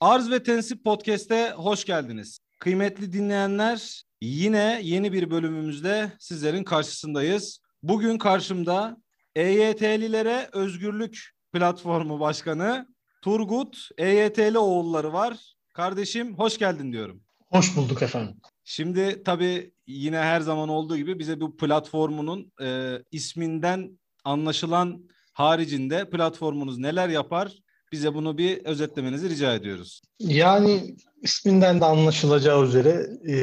Arz ve Tensip Podcast'e hoş geldiniz. Kıymetli dinleyenler, yine yeni bir bölümümüzde sizlerin karşısındayız. Bugün karşımda EYT'lilere Özgürlük Platformu Başkanı Turgut EYT'li oğulları var. Kardeşim hoş geldin diyorum. Hoş bulduk efendim. Şimdi tabii yine her zaman olduğu gibi bize bu platformunun e, isminden anlaşılan haricinde platformunuz neler yapar? Bize bunu bir özetlemenizi rica ediyoruz. Yani isminden de anlaşılacağı üzere e,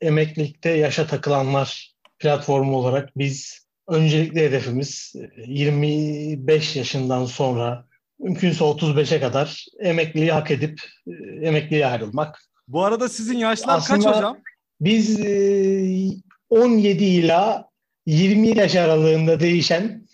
emeklilikte yaşa takılanlar platformu olarak biz öncelikli hedefimiz 25 e, yaşından sonra mümkünse 35'e kadar emekliliği hak edip e, emekliye ayrılmak. Bu arada sizin yaşlar Aslında kaç hocam? Biz e, 17 ila 20 yaş aralığında değişen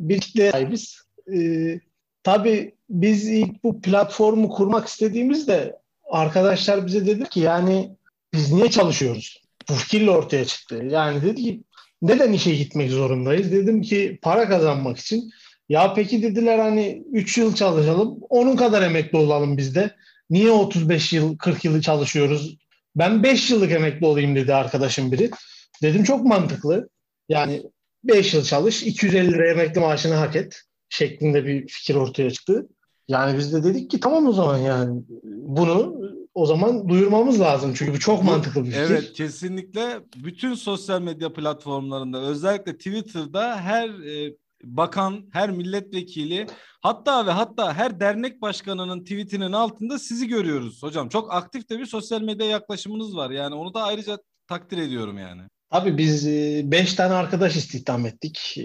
bir kitle sahibiz. E, tabii biz ilk bu platformu kurmak istediğimizde arkadaşlar bize dedi ki yani biz niye çalışıyoruz? Bu fikirle ortaya çıktı. Yani dedi ki neden işe gitmek zorundayız? Dedim ki para kazanmak için. Ya peki dediler hani 3 yıl çalışalım, onun kadar emekli olalım biz de. Niye 35 yıl, 40 yılı çalışıyoruz? Ben 5 yıllık emekli olayım dedi arkadaşım biri. Dedim çok mantıklı. Yani 5 yıl çalış, 250 lira emekli maaşını hak et şeklinde bir fikir ortaya çıktı. Yani biz de dedik ki tamam o zaman yani bunu o zaman duyurmamız lazım. Çünkü bu çok mantıklı bir fikir. Evet kesinlikle bütün sosyal medya platformlarında özellikle Twitter'da her e, bakan, her milletvekili hatta ve hatta her dernek başkanının tweetinin altında sizi görüyoruz hocam. Çok aktif de bir sosyal medya yaklaşımınız var. Yani onu da ayrıca takdir ediyorum yani. Abi biz 5 e, tane arkadaş istihdam ettik.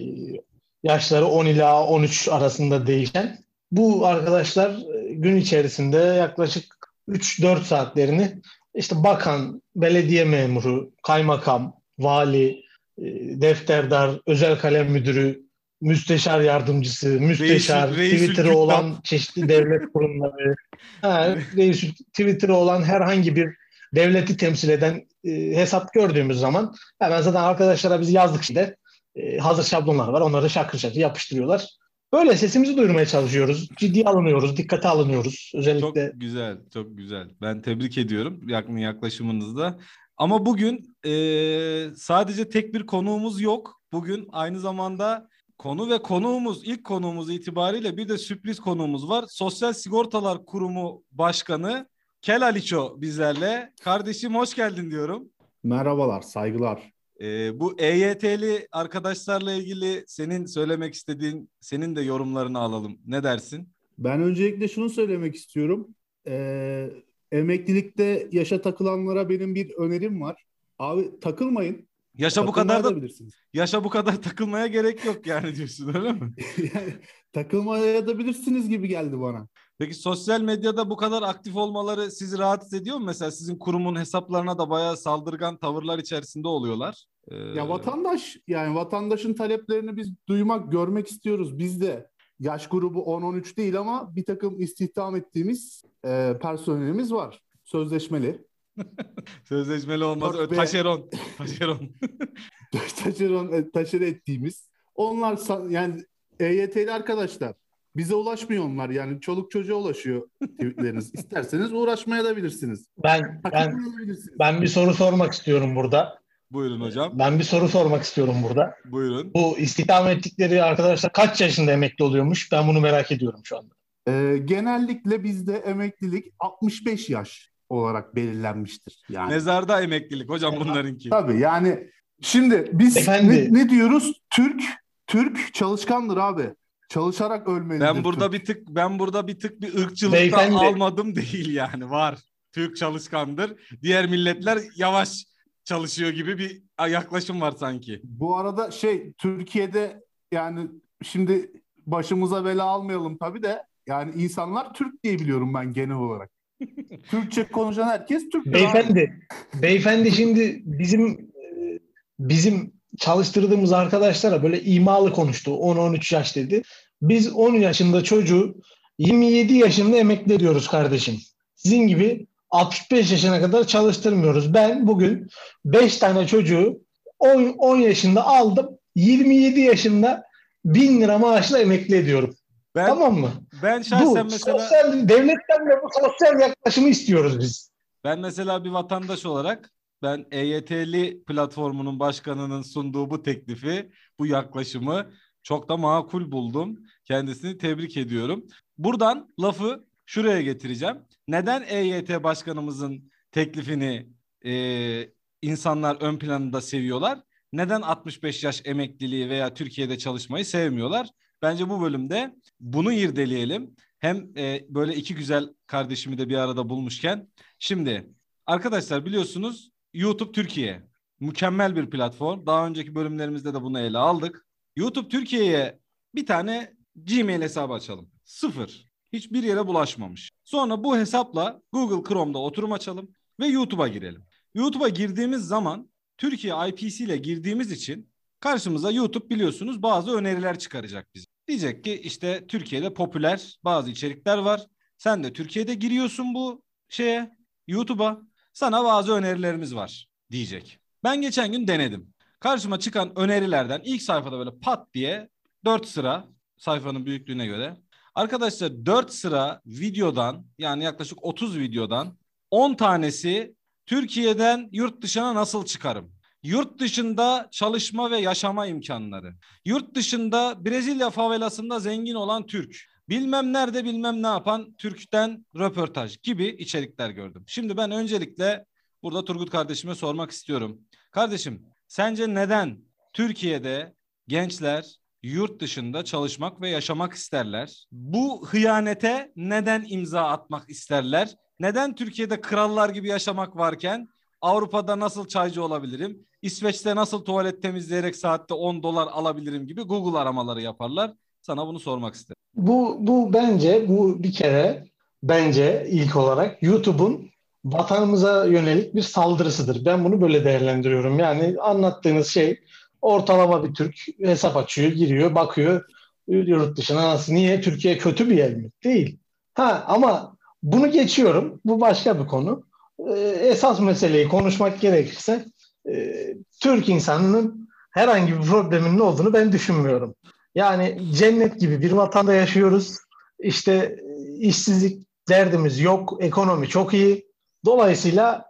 E, yaşları 10 ila 13 arasında değişen. Bu arkadaşlar e, gün içerisinde yaklaşık 3-4 saatlerini işte bakan, belediye memuru, kaymakam, vali, defterdar, özel kalem müdürü, müsteşar yardımcısı, müsteşar, Twitter'ı olan çeşitli devlet kurumları, ha, reis, Twitter'ı olan herhangi bir devleti temsil eden e, hesap gördüğümüz zaman hemen zaten arkadaşlara biz yazdık işte e, hazır şablonlar var onları şakır şakır yapıştırıyorlar. Böyle sesimizi duyurmaya çalışıyoruz. Ciddiye alınıyoruz, dikkate alınıyoruz. Özellikle Çok güzel, çok güzel. Ben tebrik ediyorum yaklaşımınızda. Ama bugün e, sadece tek bir konuğumuz yok. Bugün aynı zamanda konu ve konuğumuz ilk konuğumuz itibariyle bir de sürpriz konuğumuz var. Sosyal Sigortalar Kurumu Başkanı Kel Aliço bizlerle. Kardeşim hoş geldin diyorum. Merhabalar, saygılar. Ee, bu EYT'li arkadaşlarla ilgili senin söylemek istediğin, senin de yorumlarını alalım. Ne dersin? Ben öncelikle şunu söylemek istiyorum. Ee, emeklilikte yaşa takılanlara benim bir önerim var. Abi takılmayın. Yaşa bu kadar da yaşa bu kadar takılmaya gerek yok yani diyorsun öyle mi? yani, takılmaya da bilirsiniz gibi geldi bana. Peki sosyal medyada bu kadar aktif olmaları sizi rahatsız ediyor mu? Mesela sizin kurumun hesaplarına da bayağı saldırgan tavırlar içerisinde oluyorlar. Ee... Ya vatandaş yani vatandaşın taleplerini biz duymak, görmek istiyoruz. Biz de yaş grubu 10-13 değil ama bir takım istihdam ettiğimiz e, personelimiz var. Sözleşmeli. Sözleşmeli olmaz. Ve... Taşeron. Taşeron. taşeron, e, taşer ettiğimiz. Onlar yani EYT'li arkadaşlar. Bize ulaşmıyor onlar yani çoluk çocuğa ulaşıyor tweetleriniz. İsterseniz uğraşmaya da bilirsiniz. Ben ben, ben bir soru sormak istiyorum burada. Buyurun hocam. Ben bir soru sormak istiyorum burada. Buyurun. Bu istihdam ettikleri arkadaşlar kaç yaşında emekli oluyormuş? Ben bunu merak ediyorum şu anda. Ee, genellikle bizde emeklilik 65 yaş olarak belirlenmiştir. Yani. Mezarda emeklilik hocam bunlarınki. Tabii yani şimdi biz ne, ne diyoruz? Türk Türk çalışkandır abi. Çalışarak ölmelidir. Ben burada Türk. bir tık ben burada bir tık bir ırkçılıktan Beyefendi. almadım değil yani var. Türk çalışkandır. Diğer milletler yavaş çalışıyor gibi bir yaklaşım var sanki. Bu arada şey Türkiye'de yani şimdi başımıza bela almayalım tabii de yani insanlar Türk diye biliyorum ben genel olarak. Türkçe konuşan herkes Türk. Beyefendi, beyefendi şimdi bizim bizim çalıştırdığımız arkadaşlara böyle imalı konuştu. 10-13 yaş dedi. Biz 10 yaşında çocuğu 27 yaşında emekli ediyoruz kardeşim. Sizin gibi 65 yaşına kadar çalıştırmıyoruz. Ben bugün 5 tane çocuğu 10, 10 yaşında aldım. 27 yaşında 1000 lira maaşla emekli ediyorum. Ben, tamam mı? ben şahsen bu mesela sosyal, devletten de bu sosyal yaklaşımı istiyoruz biz. ben mesela bir vatandaş olarak ben EYT'li platformunun başkanının sunduğu bu teklifi, bu yaklaşımı çok da makul buldum. Kendisini tebrik ediyorum. Buradan lafı şuraya getireceğim. Neden EYT başkanımızın teklifini e, insanlar ön planında seviyorlar? Neden 65 yaş emekliliği veya Türkiye'de çalışmayı sevmiyorlar? Bence bu bölümde bunu irdeleyelim. Hem e, böyle iki güzel kardeşimi de bir arada bulmuşken. Şimdi arkadaşlar biliyorsunuz YouTube Türkiye mükemmel bir platform. Daha önceki bölümlerimizde de bunu ele aldık. YouTube Türkiye'ye bir tane Gmail hesabı açalım. Sıfır. Hiçbir yere bulaşmamış. Sonra bu hesapla Google Chrome'da oturum açalım ve YouTube'a girelim. YouTube'a girdiğimiz zaman Türkiye IPC ile girdiğimiz için karşımıza YouTube biliyorsunuz bazı öneriler çıkaracak bize. Diyecek ki işte Türkiye'de popüler bazı içerikler var. Sen de Türkiye'de giriyorsun bu şeye YouTube'a. Sana bazı önerilerimiz var diyecek. Ben geçen gün denedim. Karşıma çıkan önerilerden ilk sayfada böyle pat diye 4 sıra sayfanın büyüklüğüne göre. Arkadaşlar 4 sıra videodan yani yaklaşık 30 videodan 10 tanesi Türkiye'den yurt dışına nasıl çıkarım? Yurt dışında çalışma ve yaşama imkanları. Yurt dışında Brezilya favelasında zengin olan Türk. Bilmem nerede bilmem ne yapan Türk'ten röportaj gibi içerikler gördüm. Şimdi ben öncelikle burada Turgut kardeşime sormak istiyorum. Kardeşim sence neden Türkiye'de gençler yurt dışında çalışmak ve yaşamak isterler? Bu hıyanete neden imza atmak isterler? Neden Türkiye'de krallar gibi yaşamak varken Avrupa'da nasıl çaycı olabilirim? İsveç'te nasıl tuvalet temizleyerek saatte 10 dolar alabilirim gibi Google aramaları yaparlar. Sana bunu sormak istedim. Bu, bu bence bu bir kere bence ilk olarak YouTube'un vatanımıza yönelik bir saldırısıdır. Ben bunu böyle değerlendiriyorum. Yani anlattığınız şey ortalama bir Türk hesap açıyor, giriyor, bakıyor yurt dışına nasıl, niye Türkiye kötü bir yer mi? Değil. Ha ama bunu geçiyorum. Bu başka bir konu. Ee, esas meseleyi konuşmak gerekirse e, Türk insanının herhangi bir probleminin olduğunu ben düşünmüyorum. Yani cennet gibi bir vatanda yaşıyoruz. İşte e, işsizlik derdimiz yok, ekonomi çok iyi. Dolayısıyla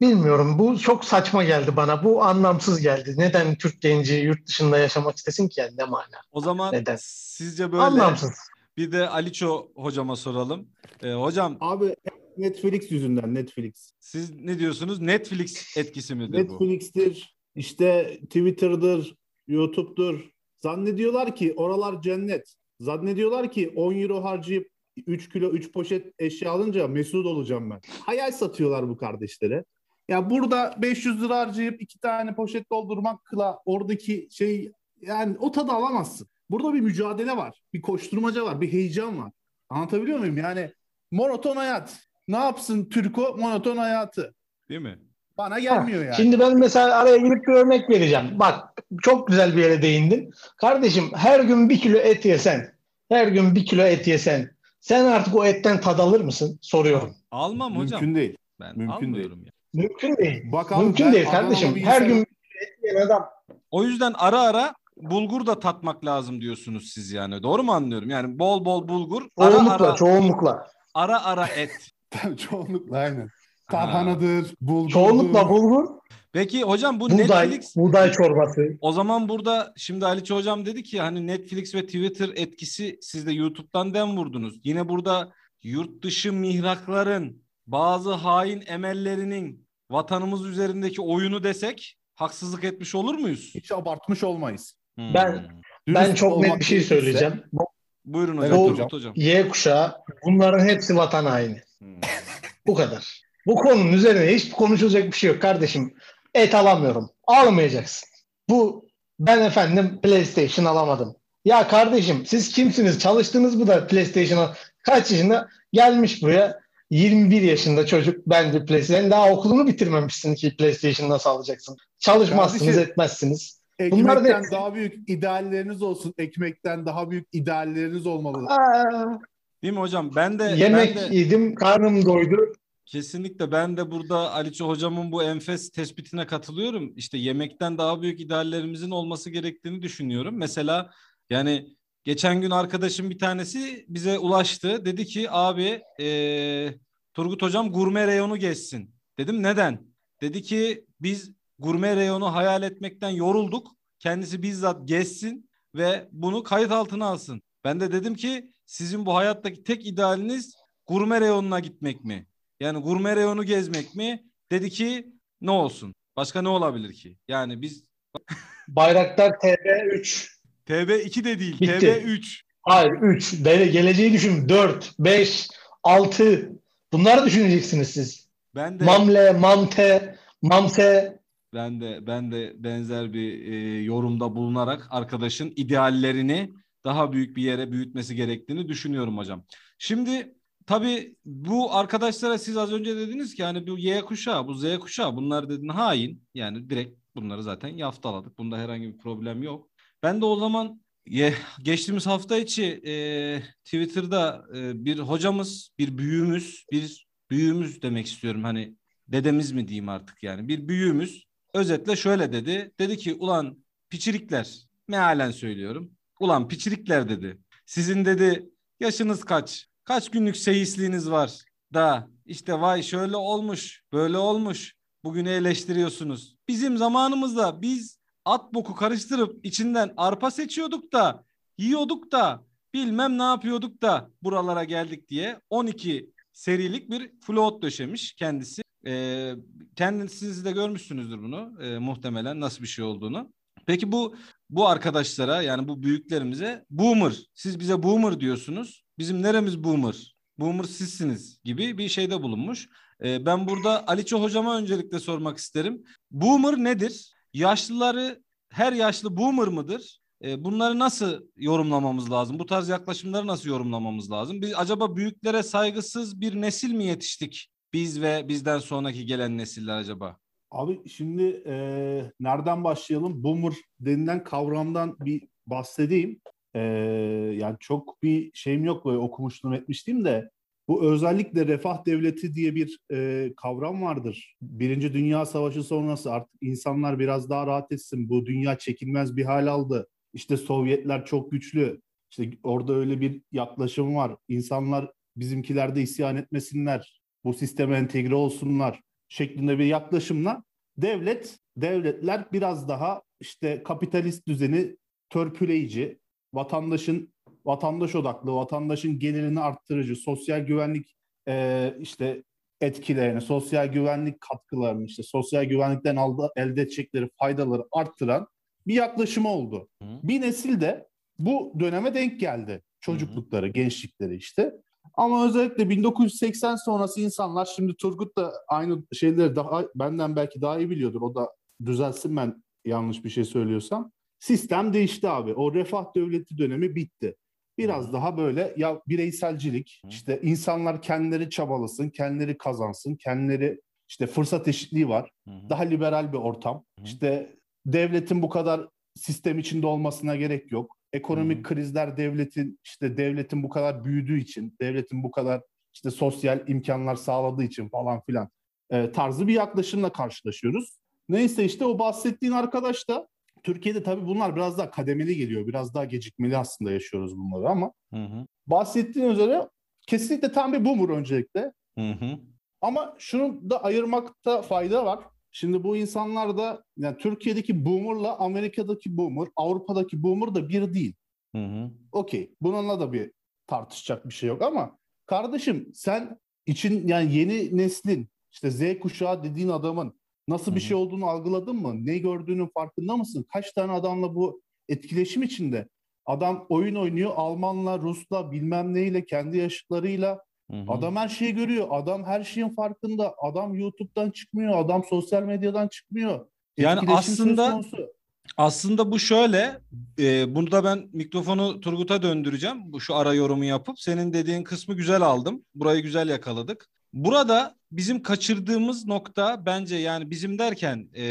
bilmiyorum bu çok saçma geldi bana. Bu anlamsız geldi. Neden Türk genci yurt dışında yaşamak istesin ki yani ne mana? O zaman Neden? sizce böyle Anlamsız. bir de Aliço hocama soralım. Ee, hocam Abi Netflix yüzünden Netflix. siz ne diyorsunuz? Netflix etkisi midir bu? Netflix'tir, işte Twitter'dır, YouTube'dur. Zannediyorlar ki oralar cennet. Zannediyorlar ki 10 euro harcayıp 3 kilo 3 poşet eşya alınca mesut olacağım ben. Hayal satıyorlar bu kardeşlere. Ya burada 500 lira harcayıp iki tane poşet doldurmakla oradaki şey yani o tadı alamazsın. Burada bir mücadele var. Bir koşturmaca var. Bir heyecan var. Anlatabiliyor muyum? Yani monoton hayat. Ne yapsın Türko? Monoton hayatı. Değil mi? Bana gelmiyor yani. Şimdi ben mesela araya girip bir örnek vereceğim. Bak çok güzel bir yere değindin. Kardeşim her gün bir kilo et yesen, her gün bir kilo et yesen sen artık o etten tad alır mısın? Soruyorum. Almam hocam. Mümkün değil. Ben Mümkün almıyorum ya. Mümkün değil. Bak abi, Mümkün değil kardeşim. Her gün bir kilo et yiyen adam O yüzden ara ara bulgur da tatmak lazım diyorsunuz siz yani. Doğru mu anlıyorum? Yani bol bol bulgur, ara çoğunlukla, ara, çoğunlukla. ara ara et. Çoğunlukla aynen. Tarhanadır, bulgurdur. Çoğunlukla bulgur, Peki hocam bu buğday, Netflix buğday çorbası. o zaman burada şimdi Aliço hocam dedi ki hani Netflix ve Twitter etkisi siz de YouTube'dan dem vurdunuz. Yine burada yurt dışı mihrakların bazı hain emellerinin vatanımız üzerindeki oyunu desek haksızlık etmiş olur muyuz? Hiç abartmış olmayız. Hmm. Ben- Dürüst Ben çok net bir şey söyleyeceğim. Bu Buyurun hocam. Bu- hocam. Y kuşağı bunların hepsi vatan haini. Hmm. Bu kadar. Bu konunun üzerine hiç konuşulacak bir şey yok kardeşim. Et alamıyorum. Almayacaksın. Bu ben efendim PlayStation alamadım. Ya kardeşim siz kimsiniz? Çalıştınız bu da PlayStation'a. Kaç yaşında gelmiş buraya? 21 yaşında çocuk bence PlayStation. Daha okulunu bitirmemişsin ki PlayStation nasıl alacaksın? Çalışmazsınız, Kardeşim, etmezsiniz. Bunlar da Ekmekten daha büyük idealleriniz olsun. Ekmekten daha büyük idealleriniz olmalı. Aa, Değil mi hocam? Ben de yemek ben de yedim, karnım doydu. kesinlikle ben de burada Aliço hocamın bu enfes tespitine katılıyorum. İşte yemekten daha büyük ideallerimizin olması gerektiğini düşünüyorum. Mesela yani geçen gün arkadaşım bir tanesi bize ulaştı. Dedi ki abi e, Turgut hocam gurme reyonu geçsin. Dedim neden? Dedi ki biz gurme reyonu hayal etmekten yorulduk. Kendisi bizzat geçsin ve bunu kayıt altına alsın. Ben de dedim ki sizin bu hayattaki tek idealiniz gurme reyonuna gitmek mi? Yani gurme reyonu gezmek mi? Dedi ki ne olsun? Başka ne olabilir ki? Yani biz Bayraktar TB3. TB2 de değil, Bitti. TB3. Hayır 3. Geleceği düşün. 4, 5, 6. Bunları düşüneceksiniz siz. Ben de Mamle, Mamte, Mamse. ben de ben de benzer bir e, yorumda bulunarak arkadaşın ideallerini daha büyük bir yere büyütmesi gerektiğini düşünüyorum hocam. Şimdi tabii bu arkadaşlara siz az önce dediniz ki hani bu Y kuşağı, bu Z kuşağı bunlar dedin hain. Yani direkt bunları zaten yaftaladık. Bunda herhangi bir problem yok. Ben de o zaman geçtiğimiz hafta içi e, Twitter'da e, bir hocamız, bir büyüğümüz, bir büyüğümüz demek istiyorum. Hani dedemiz mi diyeyim artık yani. Bir büyüğümüz özetle şöyle dedi. Dedi ki ulan piçirikler mealen söylüyorum. Ulan piçirikler dedi. Sizin dedi yaşınız kaç? Kaç günlük seyisliğiniz var? Da işte vay şöyle olmuş, böyle olmuş. Bugünü eleştiriyorsunuz. Bizim zamanımızda biz at boku karıştırıp içinden arpa seçiyorduk da yiyorduk da bilmem ne yapıyorduk da buralara geldik diye 12 serilik bir float döşemiş kendisi. Ee, kendiniz de görmüşsünüzdür bunu e, muhtemelen nasıl bir şey olduğunu. Peki bu bu arkadaşlara yani bu büyüklerimize boomer siz bize boomer diyorsunuz. Bizim neremiz boomer? Boomer sizsiniz gibi bir şeyde bulunmuş. Ee, ben burada Aliço hocama öncelikle sormak isterim. Boomer nedir? Yaşlıları her yaşlı boomer mıdır? Ee, bunları nasıl yorumlamamız lazım? Bu tarz yaklaşımları nasıl yorumlamamız lazım? Biz acaba büyüklere saygısız bir nesil mi yetiştik? Biz ve bizden sonraki gelen nesiller acaba? Abi şimdi e, nereden başlayalım? Boomer denilen kavramdan bir bahsedeyim. E, yani çok bir şeyim yok böyle okumuştum etmiştim de bu özellikle refah devleti diye bir e, kavram vardır. Birinci Dünya Savaşı sonrası artık insanlar biraz daha rahat etsin. Bu dünya çekilmez bir hal aldı. İşte Sovyetler çok güçlü. İşte orada öyle bir yaklaşım var. İnsanlar bizimkiler de isyan etmesinler. Bu sisteme entegre olsunlar şeklinde bir yaklaşımla devlet devletler biraz daha işte kapitalist düzeni törpüleyici, vatandaşın vatandaş odaklı, vatandaşın gelirini arttırıcı, sosyal güvenlik e, işte etkilerini, sosyal güvenlik katkılarını, işte sosyal güvenlikten aldı, elde edecekleri faydaları arttıran bir yaklaşım oldu. Hı. Bir nesil de bu döneme denk geldi. Çocuklukları, Hı. gençlikleri işte. Ama özellikle 1980 sonrası insanlar şimdi Turgut da aynı şeyleri daha benden belki daha iyi biliyordur. O da düzelsin ben yanlış bir şey söylüyorsam. Sistem değişti abi. O refah devleti dönemi bitti. Biraz daha böyle ya bireyselcilik, işte insanlar kendileri çabalasın, kendileri kazansın, kendileri işte fırsat eşitliği var. Daha liberal bir ortam. İşte devletin bu kadar sistem içinde olmasına gerek yok. Ekonomik krizler devletin işte devletin bu kadar büyüdüğü için, devletin bu kadar işte sosyal imkanlar sağladığı için falan filan e, tarzı bir yaklaşımla karşılaşıyoruz. Neyse işte o bahsettiğin arkadaş da Türkiye'de tabii bunlar biraz daha kademeli geliyor. Biraz daha gecikmeli aslında yaşıyoruz bunları ama hı hı. bahsettiğin üzere kesinlikle tam bir boomer öncelikle. Hı hı. Ama şunu da ayırmakta fayda var. Şimdi bu insanlar da yani Türkiye'deki boomer'la Amerika'daki boomer, Avrupa'daki boomer da bir değil. Hı hı. Okey. Bununla da bir tartışacak bir şey yok ama kardeşim sen için yani yeni neslin işte Z kuşağı dediğin adamın nasıl bir şey olduğunu algıladın mı? Ne gördüğünün farkında mısın? Kaç tane adamla bu etkileşim içinde? Adam oyun oynuyor Almanla, Rus'la, bilmem neyle, kendi yaşıtlarıyla. Hı-hı. Adam her şeyi görüyor. Adam her şeyin farkında. Adam YouTube'dan çıkmıyor. Adam sosyal medyadan çıkmıyor. Yani aslında aslında bu şöyle. E, bunu da ben mikrofonu Turgut'a döndüreceğim. Bu şu ara yorumu yapıp senin dediğin kısmı güzel aldım. Burayı güzel yakaladık. Burada bizim kaçırdığımız nokta bence yani bizim derken e,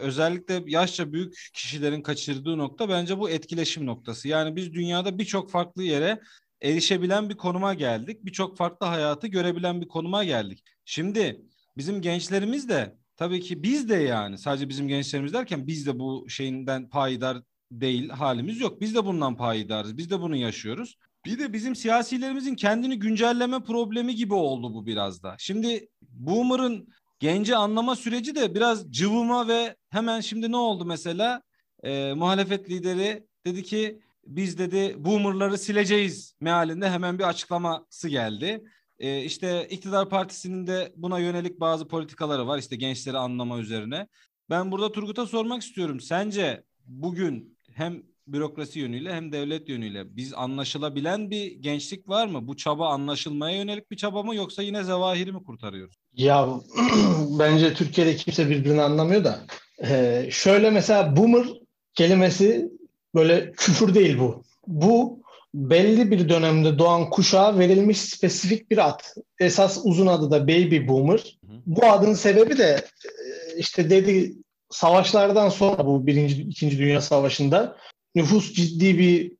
özellikle yaşça büyük kişilerin kaçırdığı nokta bence bu etkileşim noktası. Yani biz dünyada birçok farklı yere erişebilen bir konuma geldik. Birçok farklı hayatı görebilen bir konuma geldik. Şimdi bizim gençlerimiz de tabii ki biz de yani sadece bizim gençlerimiz derken biz de bu şeyinden payidar değil halimiz yok. Biz de bundan payidarız. Biz de bunu yaşıyoruz. Bir de bizim siyasilerimizin kendini güncelleme problemi gibi oldu bu biraz da. Şimdi Boomer'ın genci anlama süreci de biraz cıvıma ve hemen şimdi ne oldu mesela? Ee, muhalefet lideri dedi ki biz dedi Boomer'ları sileceğiz mealinde hemen bir açıklaması geldi. Ee, işte iktidar partisinin de buna yönelik bazı politikaları var işte gençleri anlama üzerine. Ben burada Turgut'a sormak istiyorum. Sence bugün hem bürokrasi yönüyle hem devlet yönüyle biz anlaşılabilen bir gençlik var mı? Bu çaba anlaşılmaya yönelik bir çaba mı yoksa yine zevahiri mi kurtarıyoruz? Ya bence Türkiye'de kimse birbirini anlamıyor da. Ee, şöyle mesela boomer kelimesi böyle küfür değil bu. Bu belli bir dönemde doğan kuşağa verilmiş spesifik bir ad. Esas uzun adı da baby boomer. Bu adın sebebi de e, işte dedi savaşlardan sonra bu birinci, ikinci dünya savaşında nüfus ciddi bir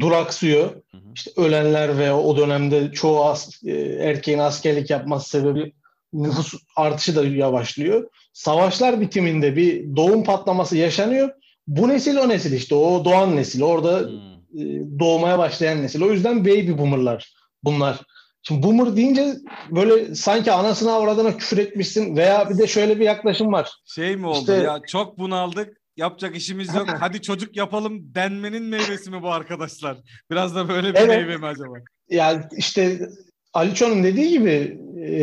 duraksıyor. İşte ölenler ve o dönemde çoğu as, e, erkeğin askerlik yapması sebebi nüfus artışı da yavaşlıyor. Savaşlar bitiminde bir doğum patlaması yaşanıyor. Bu nesil o nesil işte o doğan nesil orada hmm. e, doğmaya başlayan nesil. O yüzden baby boomerlar bunlar. Şimdi boomer deyince böyle sanki anasına avradına küfür etmişsin veya bir de şöyle bir yaklaşım var. Şey mi oldu işte, ya çok bunaldık yapacak işimiz yok hadi çocuk yapalım denmenin meyvesi mi bu arkadaşlar? Biraz da böyle bir evet. meyve mi acaba? Yani işte Aliço'nun dediği gibi e,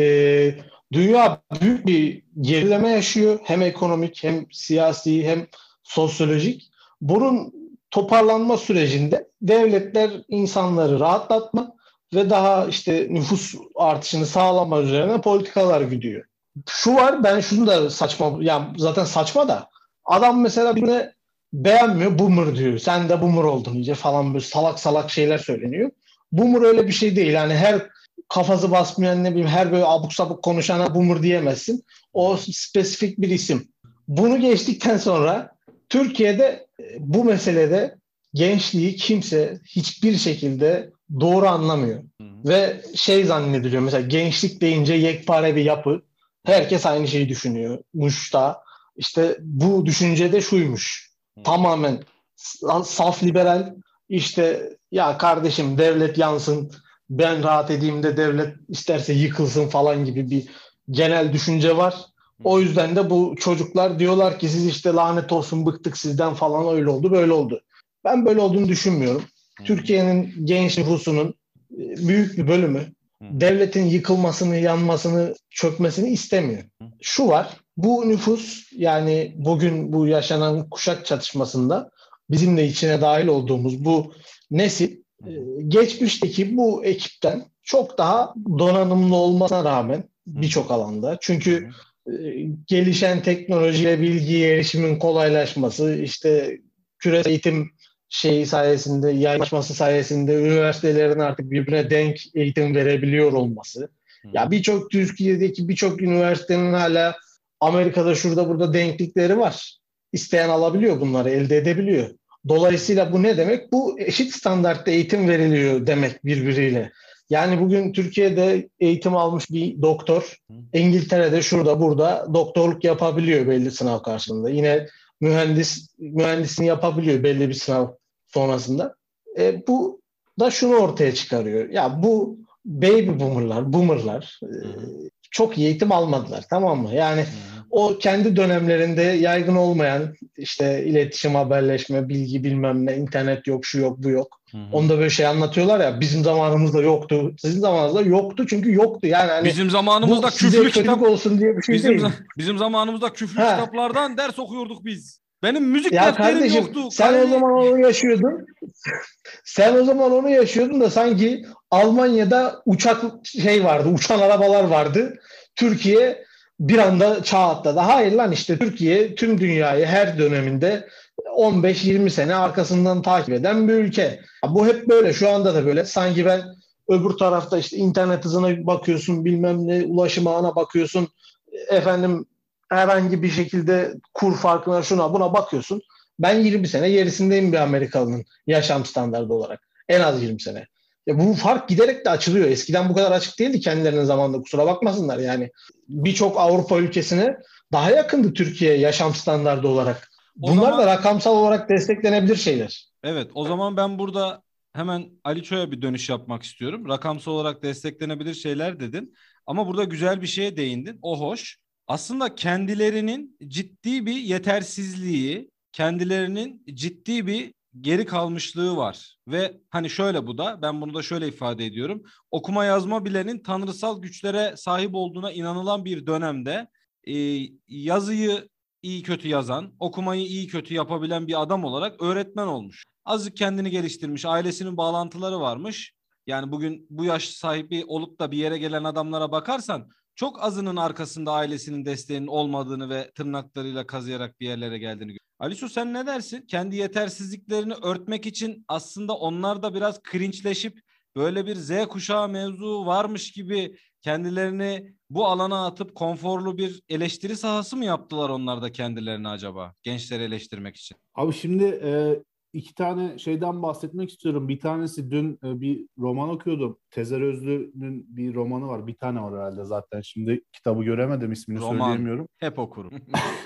dünya büyük bir gerileme yaşıyor. Hem ekonomik hem siyasi hem sosyolojik. Bunun toparlanma sürecinde devletler insanları rahatlatma ve daha işte nüfus artışını sağlama üzerine politikalar gidiyor. Şu var ben şunu da saçma yani zaten saçma da adam mesela birine beğenmiyor boomer diyor. Sen de boomer oldun iyice falan böyle salak salak şeyler söyleniyor. Boomer öyle bir şey değil. Yani her kafası basmayan ne bileyim her böyle abuk sabuk konuşana boomer diyemezsin. O spesifik bir isim. Bunu geçtikten sonra Türkiye'de e, bu meselede gençliği kimse hiçbir şekilde doğru anlamıyor. Hı hı. Ve şey zannediliyor mesela gençlik deyince yekpare bir yapı. Herkes aynı şeyi düşünüyor. Muşta. İşte bu düşüncede şuymuş. Tamamen saf liberal işte ya kardeşim devlet yansın ben rahat edeyim de devlet isterse yıkılsın falan gibi bir genel düşünce var. O yüzden de bu çocuklar diyorlar ki siz işte lanet olsun bıktık sizden falan öyle oldu böyle oldu. Ben böyle olduğunu düşünmüyorum. Türkiye'nin genç nüfusunun e, büyük bir bölümü devletin yıkılmasını, yanmasını, çökmesini istemiyor. Şu var, bu nüfus yani bugün bu yaşanan kuşak çatışmasında bizim de içine dahil olduğumuz bu nesil e, geçmişteki bu ekipten çok daha donanımlı olmasına rağmen birçok alanda. Çünkü gelişen teknolojiye bilgiye erişimin kolaylaşması, işte küresel eğitim şeyi sayesinde, yayılması sayesinde üniversitelerin artık birbirine denk eğitim verebiliyor olması. Ya birçok Türkiye'deki birçok üniversitenin hala Amerika'da şurada burada denklikleri var. İsteyen alabiliyor bunları, elde edebiliyor. Dolayısıyla bu ne demek? Bu eşit standartta eğitim veriliyor demek birbiriyle. Yani bugün Türkiye'de eğitim almış bir doktor İngiltere'de şurada burada doktorluk yapabiliyor belli sınav karşılığında. Yine mühendis mühendisini yapabiliyor belli bir sınav sonrasında. E, bu da şunu ortaya çıkarıyor. Ya bu baby boomerlar, boomerlar e, çok iyi eğitim almadılar tamam mı? Yani o kendi dönemlerinde yaygın olmayan işte iletişim, haberleşme, bilgi bilmem ne, internet yok, şu yok, bu yok. Hı. Onda böyle şey anlatıyorlar ya bizim zamanımızda yoktu. Sizin zamanınızda yoktu çünkü yoktu. Yani hani bizim zamanımızda küfrü kitap olsun diye bir şey bizim, değil. Bizim zamanımızda küfrü ha. kitaplardan ders okuyorduk biz. Benim müzik ya defterim yoktu. Sen Kar- o zaman onu yaşıyordun. sen o zaman onu yaşıyordun da sanki Almanya'da uçak şey vardı, uçan arabalar vardı. Türkiye bir anda çağ atladı. Hayır lan işte Türkiye tüm dünyayı her döneminde 15-20 sene arkasından takip eden bir ülke. Bu hep böyle. Şu anda da böyle. Sanki ben öbür tarafta işte internet hızına bakıyorsun, bilmem ne ulaşım ağına bakıyorsun. Efendim herhangi bir şekilde kur farkına şuna buna bakıyorsun. Ben 20 sene gerisindeyim bir Amerikalının yaşam standardı olarak. En az 20 sene. Ya bu fark giderek de açılıyor. Eskiden bu kadar açık değildi kendilerinin zamanında kusura bakmasınlar yani. Birçok Avrupa ülkesine daha yakındı Türkiye yaşam standardı olarak. O Bunlar zaman- da rakamsal olarak desteklenebilir şeyler. Evet, o zaman ben burada hemen Ali Ço'ya bir dönüş yapmak istiyorum. Rakamsal olarak desteklenebilir şeyler dedin. Ama burada güzel bir şeye değindin. O hoş. Aslında kendilerinin ciddi bir yetersizliği, kendilerinin ciddi bir geri kalmışlığı var. Ve hani şöyle bu da ben bunu da şöyle ifade ediyorum. Okuma yazma bilenin tanrısal güçlere sahip olduğuna inanılan bir dönemde e, yazıyı iyi kötü yazan, okumayı iyi kötü yapabilen bir adam olarak öğretmen olmuş. Azıcık kendini geliştirmiş, ailesinin bağlantıları varmış. Yani bugün bu yaş sahibi olup da bir yere gelen adamlara bakarsan çok azının arkasında ailesinin desteğinin olmadığını ve tırnaklarıyla kazıyarak bir yerlere geldiğini gör. Alisu sen ne dersin? Kendi yetersizliklerini örtmek için aslında onlar da biraz cringe'leşip böyle bir Z kuşağı mevzu varmış gibi kendilerini bu alana atıp konforlu bir eleştiri sahası mı yaptılar onlar da kendilerini acaba gençleri eleştirmek için? Abi şimdi e, iki tane şeyden bahsetmek istiyorum. Bir tanesi dün e, bir roman okuyordum. Tezer Özlü'nün bir romanı var. Bir tane var herhalde zaten. Şimdi kitabı göremedim ismini Roman. söyleyemiyorum. Hep okurum.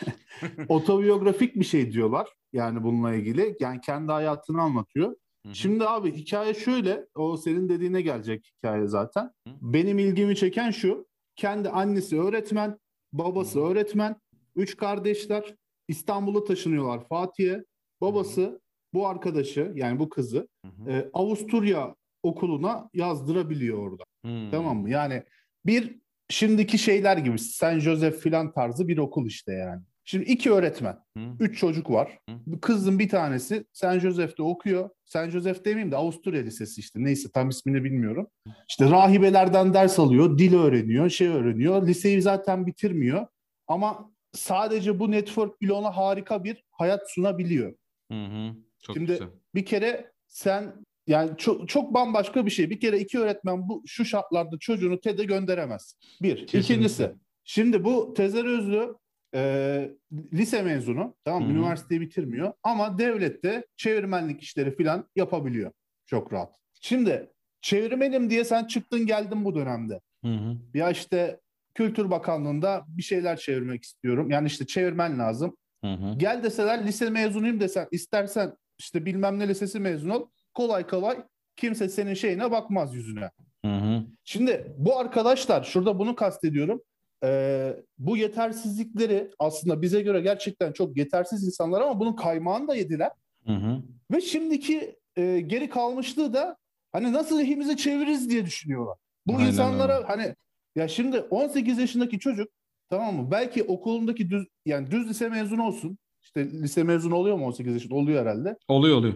Otobiyografik bir şey diyorlar. Yani bununla ilgili. Yani kendi hayatını anlatıyor. Şimdi abi hikaye şöyle. O senin dediğine gelecek hikaye zaten. Benim ilgimi çeken şu. Kendi annesi öğretmen, babası öğretmen. Üç kardeşler İstanbul'a taşınıyorlar Fatih'e. Babası bu arkadaşı yani bu kızı Hı hı. e, Avusturya okuluna yazdırabiliyor orada. Hmm. Tamam mı? Yani bir şimdiki şeyler gibi Saint Joseph filan tarzı bir okul işte yani. Şimdi iki öğretmen, Hı. üç çocuk var. Bu Kızın bir tanesi Saint Joseph'te okuyor. Saint Joseph demeyeyim de Avusturya Lisesi işte. Neyse tam ismini bilmiyorum. İşte rahibelerden ders alıyor, dil öğreniyor, şey öğreniyor. Liseyi zaten bitirmiyor. Ama sadece bu network bile ona harika bir hayat sunabiliyor. Hı hı. Çok Şimdi- güzel. Bir kere sen yani çok, çok bambaşka bir şey. Bir kere iki öğretmen bu şu şartlarda çocuğunu TED'e gönderemez. Bir. Kesinlikle. İkincisi. Şimdi bu Tezer Özlü e, lise mezunu. Tamam hı. Üniversiteyi bitirmiyor. Ama devlette çevirmenlik işleri falan yapabiliyor. Çok rahat. Şimdi çevirmenim diye sen çıktın geldin bu dönemde. Hı. Ya işte Kültür Bakanlığı'nda bir şeyler çevirmek istiyorum. Yani işte çevirmen lazım. Hı hı. Gel deseler lise mezunuyum desen istersen işte bilmem ne lisesi mezun ol. Kolay kolay kimse senin şeyine bakmaz yüzüne. Hı hı. Şimdi bu arkadaşlar şurada bunu kastediyorum. Ee, bu yetersizlikleri aslında bize göre gerçekten çok yetersiz insanlar ama bunun kaymağını da yediler. Hı hı. Ve şimdiki e, geri kalmışlığı da hani nasıl lehimize çeviririz diye düşünüyorlar. Bu Aynen insanlara öyle. hani ya şimdi 18 yaşındaki çocuk tamam mı? Belki okulundaki düz yani düz lise mezunu olsun. İşte lise mezunu oluyor mu 18 yaşında? Oluyor herhalde. Oluyor oluyor.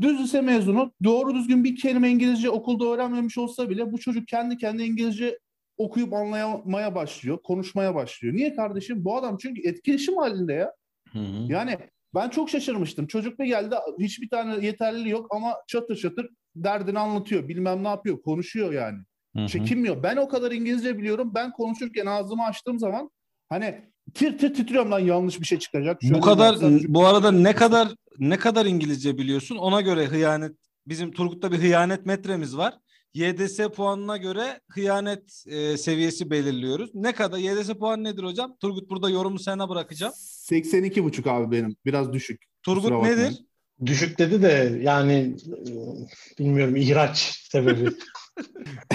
Düz lise mezunu doğru düzgün bir kelime İngilizce okulda öğrenmemiş olsa bile bu çocuk kendi kendine İngilizce okuyup anlamaya başlıyor, konuşmaya başlıyor. Niye kardeşim? Bu adam çünkü etkileşim halinde ya. Hı hı. Yani ben çok şaşırmıştım. Çocuk bir geldi hiçbir tane yeterliliği yok ama çatır çatır derdini anlatıyor. Bilmem ne yapıyor. Konuşuyor yani. Hı hı. Çekinmiyor. Ben o kadar İngilizce biliyorum. Ben konuşurken ağzımı açtığım zaman hani tir tir titriyorum lan yanlış bir şey çıkacak. Şöyle Bu kadar bu arada ne kadar ne kadar İngilizce biliyorsun? Ona göre hıyanet bizim Turgut'ta bir hıyanet metremiz var. YDS puanına göre hıyanet e, seviyesi belirliyoruz. Ne kadar YDS puan nedir hocam? Turgut burada yorumu sana bırakacağım. 82 buçuk abi benim. Biraz düşük. Turgut Kusura bakmayın. nedir? Düşük dedi de yani e, bilmiyorum ihraç sebebi.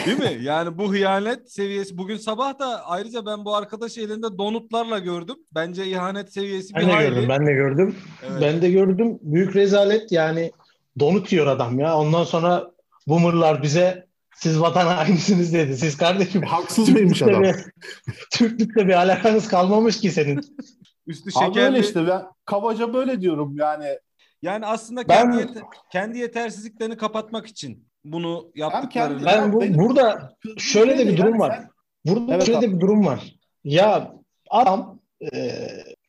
Değil mi? Yani bu hıyanet seviyesi. Bugün sabah da ayrıca ben bu arkadaşı elinde donutlarla gördüm. Bence ihanet seviyesi bir ben de hayli. gördüm, ben de gördüm. Evet. Ben de gördüm. Büyük rezalet yani donut yiyor adam ya. Ondan sonra boomerlar bize siz vatan hainisiniz dedi. Siz kardeşim Haksız mıymış adam? bir- Türklükle bir alakanız kalmamış ki senin. Üstü Abi şekerli. öyle işte ben kabaca böyle diyorum yani. Yani aslında Ben- kendi, yete- kendi yetersizliklerini kapatmak için bunu yaptıklarını. Ben bu, benim- burada şöyle de bir durum Yani var. sen- Burada Evet şöyle abi. de bir durum var. Ya adam e,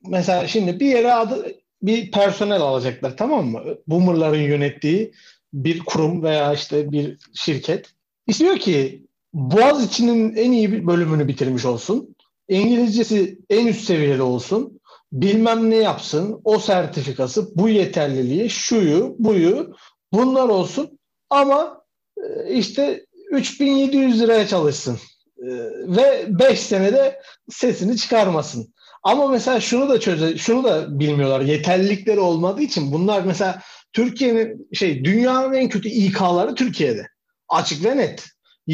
mesela şimdi bir yere adı bir personel alacaklar tamam mı? Boomerların yönettiği bir kurum veya işte bir şirket. İstiyor ki Boğaziçi'nin en iyi bir bölümünü bitirmiş olsun. İngilizcesi en üst seviyede olsun. Bilmem ne yapsın. O sertifikası, bu yeterliliği, şuyu, buyu bunlar olsun. Ama işte 3700 liraya çalışsın. E, ve 5 senede sesini çıkarmasın. Ama mesela şunu da çöze, şunu da bilmiyorlar. Yeterlilikleri olmadığı için bunlar mesela Türkiye'nin şey dünyanın en kötü İK'ları Türkiye'de. Açık ve net.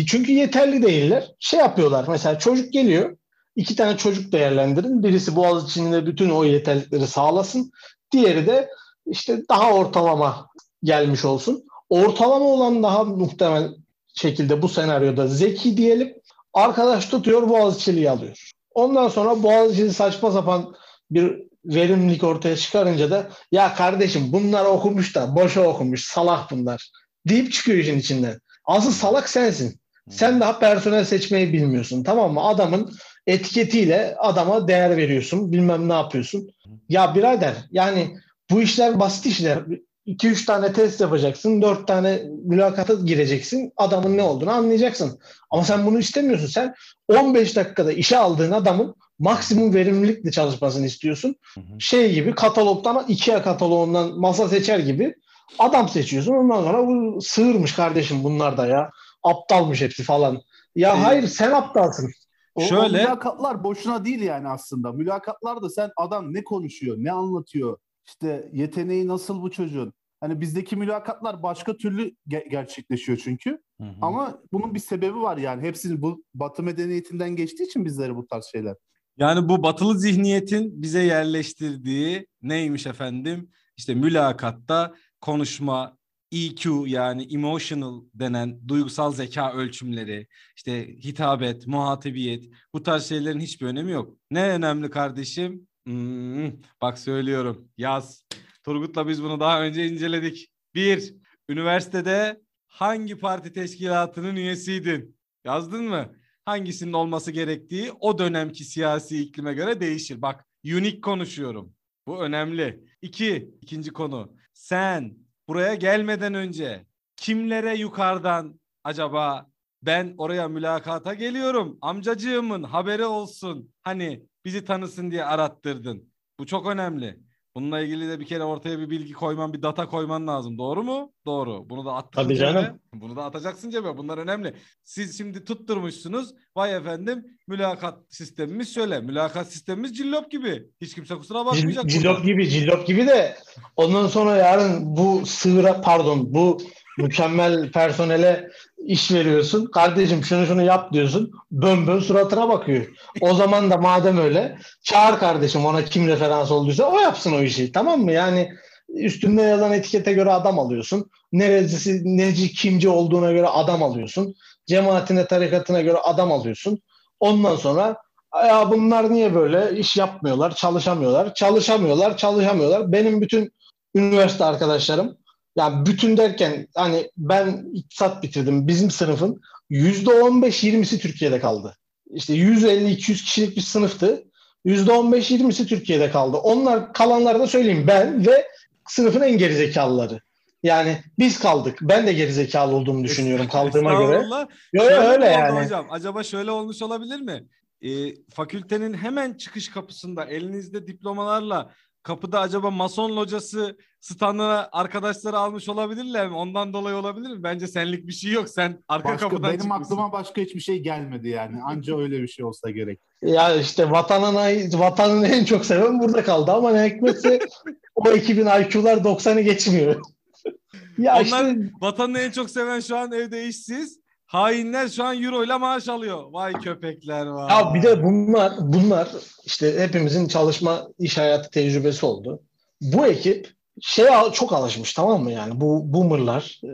Çünkü yeterli değiller. Şey yapıyorlar mesela çocuk geliyor. iki tane çocuk değerlendirin. Birisi boğaz içinde bütün o yeterlilikleri sağlasın. Diğeri de işte daha ortalama gelmiş olsun. Ortalama olan daha muhtemel şekilde bu senaryoda zeki diyelim. Arkadaş tutuyor Boğaziçi'liyi alıyor. Ondan sonra Boğaziçi'li saçma sapan bir verimlilik ortaya çıkarınca da ya kardeşim bunlar okumuş da boşa okumuş salak bunlar deyip çıkıyor işin içinden. Asıl salak sensin. Sen daha personel seçmeyi bilmiyorsun tamam mı? Adamın etiketiyle adama değer veriyorsun. Bilmem ne yapıyorsun. Ya birader yani bu işler basit işler. 2-3 tane test yapacaksın. 4 tane mülakata gireceksin. Adamın ne olduğunu anlayacaksın. Ama sen bunu istemiyorsun. Sen 15 dakikada işe aldığın adamın maksimum verimlilikle çalışmasını istiyorsun. Hı hı. Şey gibi katalogdan IKEA kataloğundan masa seçer gibi adam seçiyorsun. Ondan sonra bu sığırmış kardeşim bunlar da ya. Aptalmış hepsi falan. Ya ee, hayır sen aptalsın. O, Şöyle. O mülakatlar boşuna değil yani aslında. Mülakatlar da sen adam ne konuşuyor, ne anlatıyor, işte yeteneği nasıl bu çocuğun. Hani bizdeki mülakatlar başka türlü ge- gerçekleşiyor çünkü. Hı hı. Ama bunun bir sebebi var yani. Hepsini bu Batı medeniyetinden geçtiği için bizlere bu tarz şeyler. Yani bu batılı zihniyetin bize yerleştirdiği neymiş efendim? İşte mülakatta konuşma, EQ yani emotional denen duygusal zeka ölçümleri, işte hitabet, muhatibiyet bu tarz şeylerin hiçbir önemi yok. Ne önemli kardeşim? Hmm, bak söylüyorum yaz. Turgut'la biz bunu daha önce inceledik. Bir, üniversitede hangi parti teşkilatının üyesiydin? Yazdın mı? Hangisinin olması gerektiği o dönemki siyasi iklime göre değişir. Bak unique konuşuyorum. Bu önemli. İki, ikinci konu. Sen buraya gelmeden önce kimlere yukarıdan acaba ben oraya mülakata geliyorum amcacığımın haberi olsun hani bizi tanısın diye arattırdın. Bu çok önemli. Bununla ilgili de bir kere ortaya bir bilgi koyman, bir data koyman lazım. Doğru mu? Doğru. Bunu da attın Tabii canım. Bunu da atacaksın cebe. Bunlar önemli. Siz şimdi tutturmuşsunuz. Vay efendim mülakat sistemimiz şöyle. Mülakat sistemimiz cillop gibi. Hiç kimse kusura bakmayacak. Cillop gibi, cillop gibi de ondan sonra yarın bu sığıra pardon bu mükemmel personele iş veriyorsun. Kardeşim şunu şunu yap diyorsun. Bön bön suratına bakıyor. O zaman da madem öyle çağır kardeşim ona kim referans olduysa o yapsın o işi. Tamam mı? Yani üstünde yazan etikete göre adam alıyorsun. Neresi, neci, kimci olduğuna göre adam alıyorsun. Cemaatine, tarikatına göre adam alıyorsun. Ondan sonra ya bunlar niye böyle iş yapmıyorlar, çalışamıyorlar, çalışamıyorlar, çalışamıyorlar. Benim bütün üniversite arkadaşlarım yani bütün derken hani ben iktisat bitirdim. Bizim sınıfın yüzde 15-20'si Türkiye'de kaldı. İşte 150-200 kişilik bir sınıftı. Yüzde 15-20'si Türkiye'de kaldı. Onlar kalanları da söyleyeyim ben ve sınıfın en gerizekalıları. Yani biz kaldık. Ben de gerizekalı olduğumu düşünüyorum kaldığıma göre. Yok öyle yani. Hocam. Acaba şöyle olmuş olabilir mi? Ee, fakültenin hemen çıkış kapısında elinizde diplomalarla kapıda acaba mason locası standına arkadaşları almış olabilirler mi? Ondan dolayı olabilir mi? Bence senlik bir şey yok. Sen arka başka, kapıdan Benim çıkmışsın. aklıma başka hiçbir şey gelmedi yani. Anca öyle bir şey olsa gerek. Ya işte vatanın vatanını en çok seven burada kaldı ama ne hikmetse o ekibin IQ'lar 90'ı geçmiyor. ya Onlar işte... vatanını en çok seven şu an evde işsiz. Hainler şu an euro ile maaş alıyor. Vay köpekler var. Ya bir de bunlar bunlar işte hepimizin çalışma iş hayatı tecrübesi oldu. Bu ekip şey çok alışmış tamam mı yani bu boomerlar e,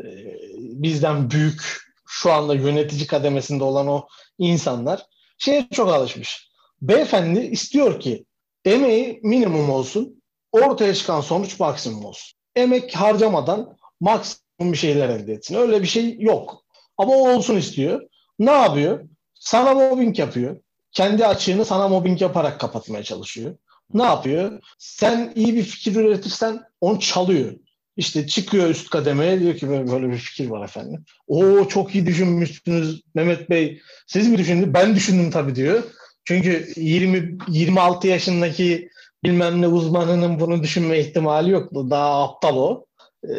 bizden büyük şu anda yönetici kademesinde olan o insanlar şeye çok alışmış. Beyefendi istiyor ki emeği minimum olsun, ortaya çıkan sonuç maksimum olsun. Emek harcamadan maksimum bir şeyler elde etsin. Öyle bir şey yok. Ama o olsun istiyor. Ne yapıyor? Sana mobbing yapıyor. Kendi açığını sana mobbing yaparak kapatmaya çalışıyor. Ne yapıyor? Sen iyi bir fikir üretirsen onu çalıyor. İşte çıkıyor üst kademeye diyor ki böyle bir fikir var efendim. O çok iyi düşünmüşsünüz Mehmet Bey. Siz mi düşündünüz? Ben düşündüm tabii diyor. Çünkü 20 26 yaşındaki bilmem ne uzmanının bunu düşünme ihtimali yok. Daha aptal o. Ee,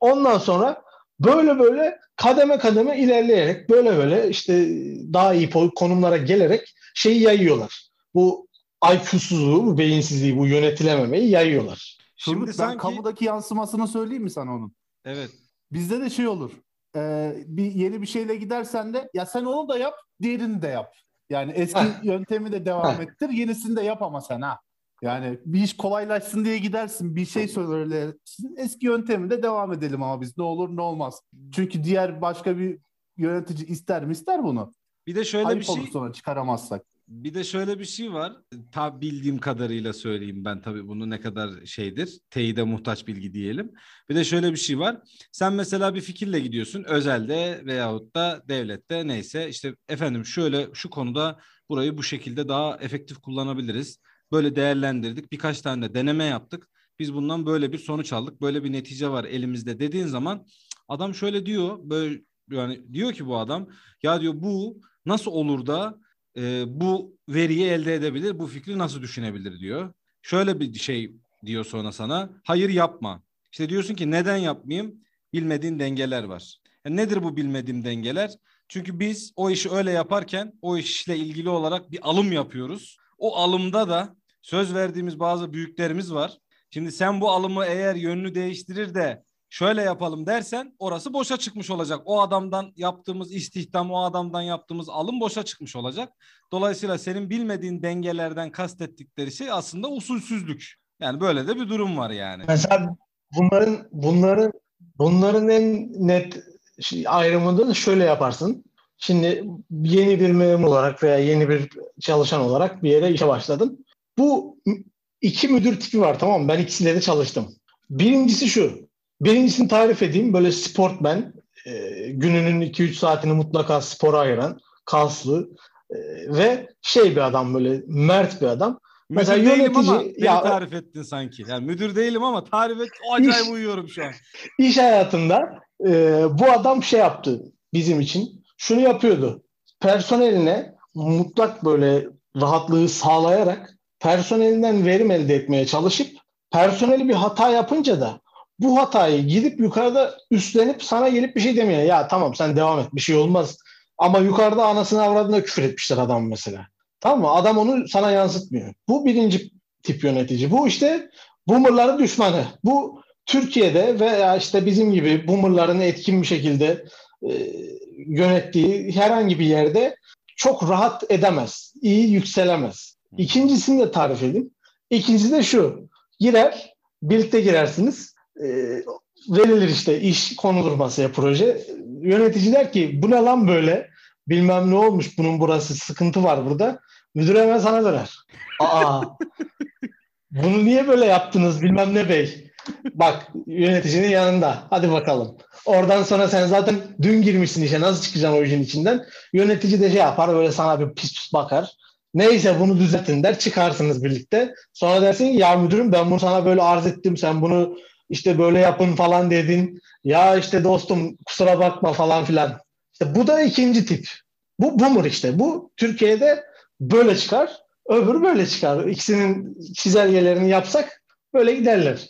ondan sonra böyle böyle kademe kademe ilerleyerek böyle böyle işte daha iyi konumlara gelerek şeyi yayıyorlar. Bu IQ'suzluğu, bu beyinsizliği, bu yönetilememeyi yayıyorlar. Şimdi Turgut, ben sanki... kamudaki yansımasını söyleyeyim mi sana onun? Evet. Bizde de şey olur. E, bir yeni bir şeyle gidersen de ya sen onu da yap, diğerini de yap. Yani eski yöntemi de devam ettir, yenisini de yap ama sen ha. Yani bir iş kolaylaşsın diye gidersin, bir şey söylersin. Eski yöntemi de devam edelim ama biz ne olur ne olmaz. Çünkü diğer başka bir yönetici ister mi ister bunu. Bir de şöyle Ayıp bir şey sonra çıkaramazsak. Bir de şöyle bir şey var. Ta bildiğim kadarıyla söyleyeyim ben tabii bunu ne kadar şeydir. Teyide muhtaç bilgi diyelim. Bir de şöyle bir şey var. Sen mesela bir fikirle gidiyorsun. Özelde veyahut da devlette neyse işte efendim şöyle şu konuda burayı bu şekilde daha efektif kullanabiliriz. Böyle değerlendirdik. Birkaç tane de deneme yaptık. Biz bundan böyle bir sonuç aldık. Böyle bir netice var elimizde dediğin zaman adam şöyle diyor. Böyle yani diyor ki bu adam ya diyor bu nasıl olur da e, bu veriyi elde edebilir, bu fikri nasıl düşünebilir diyor. Şöyle bir şey diyor sonra sana, hayır yapma. İşte diyorsun ki neden yapmayayım? Bilmediğin dengeler var. Yani nedir bu bilmediğim dengeler? Çünkü biz o işi öyle yaparken o işle ilgili olarak bir alım yapıyoruz. O alımda da söz verdiğimiz bazı büyüklerimiz var. Şimdi sen bu alımı eğer yönünü değiştirir de şöyle yapalım dersen orası boşa çıkmış olacak. O adamdan yaptığımız istihdam, o adamdan yaptığımız alım boşa çıkmış olacak. Dolayısıyla senin bilmediğin dengelerden kastettikleri şey aslında usulsüzlük. Yani böyle de bir durum var yani. Mesela bunların bunların bunların en net ayrımını da şöyle yaparsın. Şimdi yeni bir memur olarak veya yeni bir çalışan olarak bir yere işe başladın. Bu iki müdür tipi var tamam mı? Ben ikisiyle de çalıştım. Birincisi şu. Birincisini tarif edeyim. Böyle sportmen, e, gününün 2-3 saatini mutlaka spora ayıran, kaslı e, ve şey bir adam böyle mert bir adam. Müdür Mesela değilim yönetici, ama ya, tarif ettin sanki. Yani müdür değilim ama tarif et. O acayip iş, uyuyorum şu an. İş hayatında e, bu adam şey yaptı bizim için. Şunu yapıyordu. Personeline mutlak böyle rahatlığı sağlayarak personelinden verim elde etmeye çalışıp personeli bir hata yapınca da bu hatayı gidip yukarıda üstlenip sana gelip bir şey demiyor. Ya tamam sen devam et bir şey olmaz. Ama yukarıda anasını avradına küfür etmişler adam mesela. Tamam mı? Adam onu sana yansıtmıyor. Bu birinci tip yönetici. Bu işte boomerların düşmanı. Bu Türkiye'de veya işte bizim gibi boomerların etkin bir şekilde e, yönettiği herhangi bir yerde çok rahat edemez. iyi yükselemez. İkincisini de tarif edeyim. İkincisi de şu. Girer, birlikte girersiniz e, verilir işte iş konulur masaya proje. Yönetici der ki bu ne lan böyle? Bilmem ne olmuş bunun burası sıkıntı var burada. Müdür hemen sana döner. Aa bunu niye böyle yaptınız bilmem ne bey. Bak yöneticinin yanında. Hadi bakalım. Oradan sonra sen zaten dün girmişsin işe. Nasıl çıkacaksın o işin içinden? Yönetici de şey yapar böyle sana bir pis pis bakar. Neyse bunu düzeltin der. Çıkarsınız birlikte. Sonra dersin ya müdürüm ben bunu sana böyle arz ettim. Sen bunu işte böyle yapın falan dedin. Ya işte dostum kusura bakma falan filan. İşte bu da ikinci tip. Bu boomer işte. Bu Türkiye'de böyle çıkar. Öbürü böyle çıkar. İkisinin çizelgelerini yapsak böyle giderler.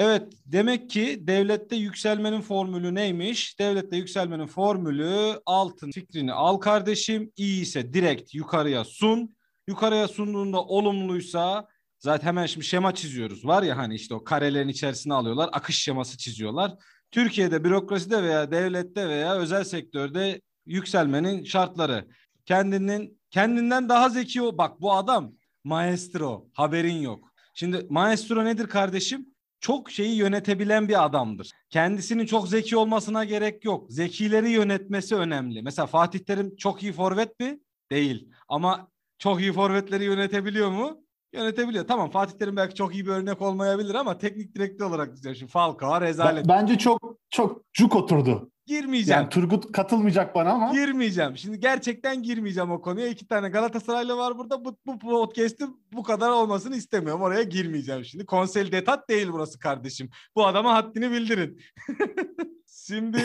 Evet demek ki devlette yükselmenin formülü neymiş? Devlette yükselmenin formülü altın fikrini al kardeşim. İyi ise direkt yukarıya sun. Yukarıya sunduğunda olumluysa Zaten hemen şimdi şema çiziyoruz. Var ya hani işte o karelerin içerisine alıyorlar. Akış şeması çiziyorlar. Türkiye'de bürokraside veya devlette veya özel sektörde yükselmenin şartları. Kendinin kendinden daha zeki o. Bak bu adam maestro. Haberin yok. Şimdi maestro nedir kardeşim? Çok şeyi yönetebilen bir adamdır. Kendisinin çok zeki olmasına gerek yok. Zekileri yönetmesi önemli. Mesela Fatih Terim çok iyi forvet mi? Değil. Ama çok iyi forvetleri yönetebiliyor mu? yönetebiliyor. Tamam Fatih Terim belki çok iyi bir örnek olmayabilir ama teknik direktör olarak. Şimdi Falcao rezalet. Bence çok çok cuk oturdu. Girmeyeceğim. Yani Turgut katılmayacak bana ama. Girmeyeceğim. Şimdi gerçekten girmeyeceğim o konuya. İki tane Galatasaraylı var burada. Bu, bu podcast'in bu kadar olmasını istemiyorum. Oraya girmeyeceğim şimdi. Konsel detat değil burası kardeşim. Bu adama haddini bildirin. şimdi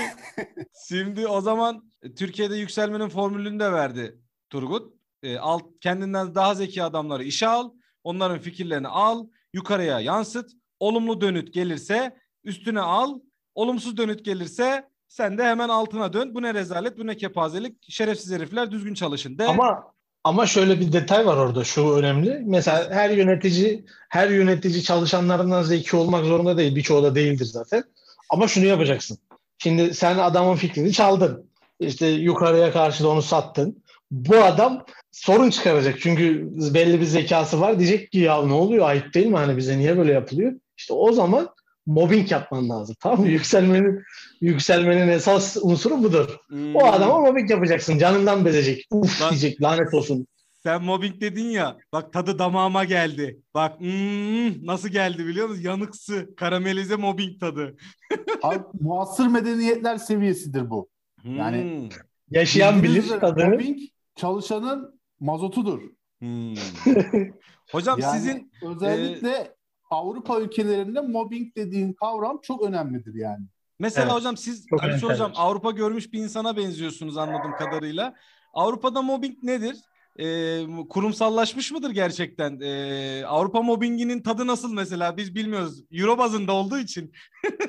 şimdi o zaman Türkiye'de yükselmenin formülünü de verdi Turgut. E, alt, kendinden daha zeki adamları işe al Onların fikirlerini al, yukarıya yansıt. Olumlu dönüt gelirse üstüne al. Olumsuz dönüt gelirse sen de hemen altına dön. Bu ne rezalet, bu ne kepazelik. Şerefsiz herifler düzgün çalışın de. Ama Ama şöyle bir detay var orada şu önemli. Mesela her yönetici her yönetici çalışanlarından zeki olmak zorunda değil. Birçoğu da değildir zaten. Ama şunu yapacaksın. Şimdi sen adamın fikrini çaldın. İşte yukarıya karşı da onu sattın. Bu adam sorun çıkaracak. Çünkü belli bir zekası var. Diyecek ki ya ne oluyor ayıp değil mi? Hani bize niye böyle yapılıyor? İşte o zaman mobbing yapman lazım. Tamam mı? Yükselmenin yükselmenin esas unsuru budur. Hmm. O adama mobbing yapacaksın. Canından bezecek. Uf Lan- diyecek lanet olsun. Sen mobbing dedin ya. Bak tadı damağıma geldi. Bak hmm, nasıl geldi biliyor musun? Yanıksı. Karamelize mobbing tadı. Abi, muasır medeniyetler seviyesidir bu. Yani- Hmm, Yaşayan bilir tadını. Mobbing çalışanın mazotudur. hmm. Hocam Yani sizin özellikle Avrupa ülkelerinde mobbing dediğin kavram çok önemlidir yani. Mesela Evet. hocam siz Çok Ali önemli. hocam Avrupa görmüş bir insana benziyorsunuz anladığım kadarıyla. Avrupa'da mobbing nedir? Ee, kurumsallaşmış mıdır gerçekten? Ee, Avrupa mobbinginin tadı nasıl mesela? Biz bilmiyoruz. Euro bazında olduğu için.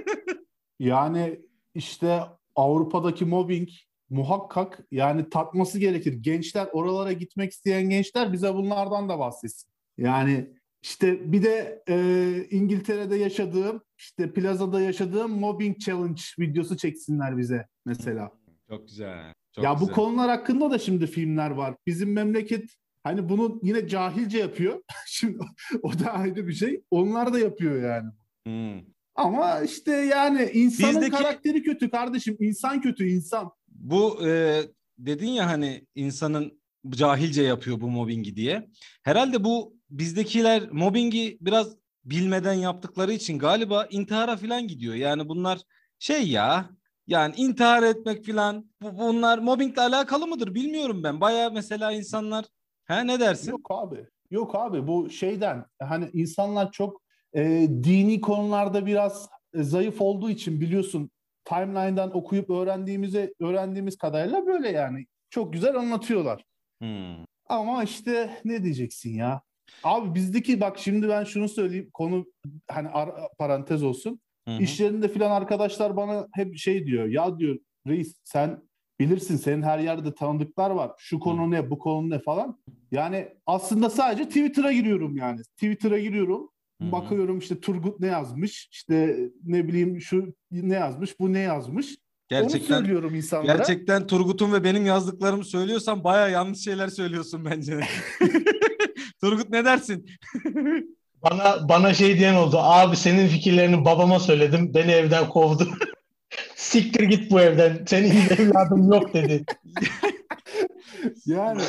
Yani işte Avrupa'daki mobbing muhakkak yani tatması gerekir. Gençler oralara gitmek isteyen gençler bize bunlardan da bahsetsin. Yani işte bir de e, İngiltere'de yaşadığım işte plazada yaşadığım mobbing challenge videosu çeksinler bize mesela. Çok güzel. Çok ya bu güzel. konular hakkında da şimdi filmler var. Bizim memleket hani bunu yine cahilce yapıyor. şimdi o da ayrı bir şey. Onlar da yapıyor yani. Hmm. Ama işte yani insanın Bizdeki- karakteri kötü kardeşim. İnsan kötü insan. Bu e, dedin ya hani insanın cahilce yapıyor bu mobbingi diye. Herhalde bu bizdekiler mobbingi biraz bilmeden yaptıkları için galiba intihara falan gidiyor. Yani bunlar şey ya yani intihar etmek falan bu, bunlar mobbingle alakalı mıdır bilmiyorum ben. Baya mesela insanlar ha ne dersin? Yok abi. Yok abi bu şeyden hani insanlar çok e, dini konularda biraz e, zayıf olduğu için biliyorsun timeline'dan okuyup öğrendiğimize öğrendiğimiz kadarıyla böyle yani. Çok güzel anlatıyorlar. Hmm. Ama işte ne diyeceksin ya? Abi bizdeki bak şimdi ben şunu söyleyeyim konu hani ara- parantez olsun. Hı hı. İş yerinde filan arkadaşlar bana hep şey diyor. Ya diyor reis sen bilirsin senin her yerde tanıdıklar var. Şu konu ne bu konu ne falan. Yani aslında sadece Twitter'a giriyorum yani. Twitter'a giriyorum. Hı hı. Bakıyorum işte Turgut ne yazmış. işte ne bileyim şu ne yazmış bu ne yazmış. Onu Gerçekten söylüyorum insanlara. gerçekten Turgut'un ve benim yazdıklarımı söylüyorsan baya yanlış şeyler söylüyorsun bence. Turgut ne dersin? Bana bana şey diyen oldu. Abi senin fikirlerini babama söyledim. Beni evden kovdu. Siktir git bu evden. Senin evladım yok dedi. Yani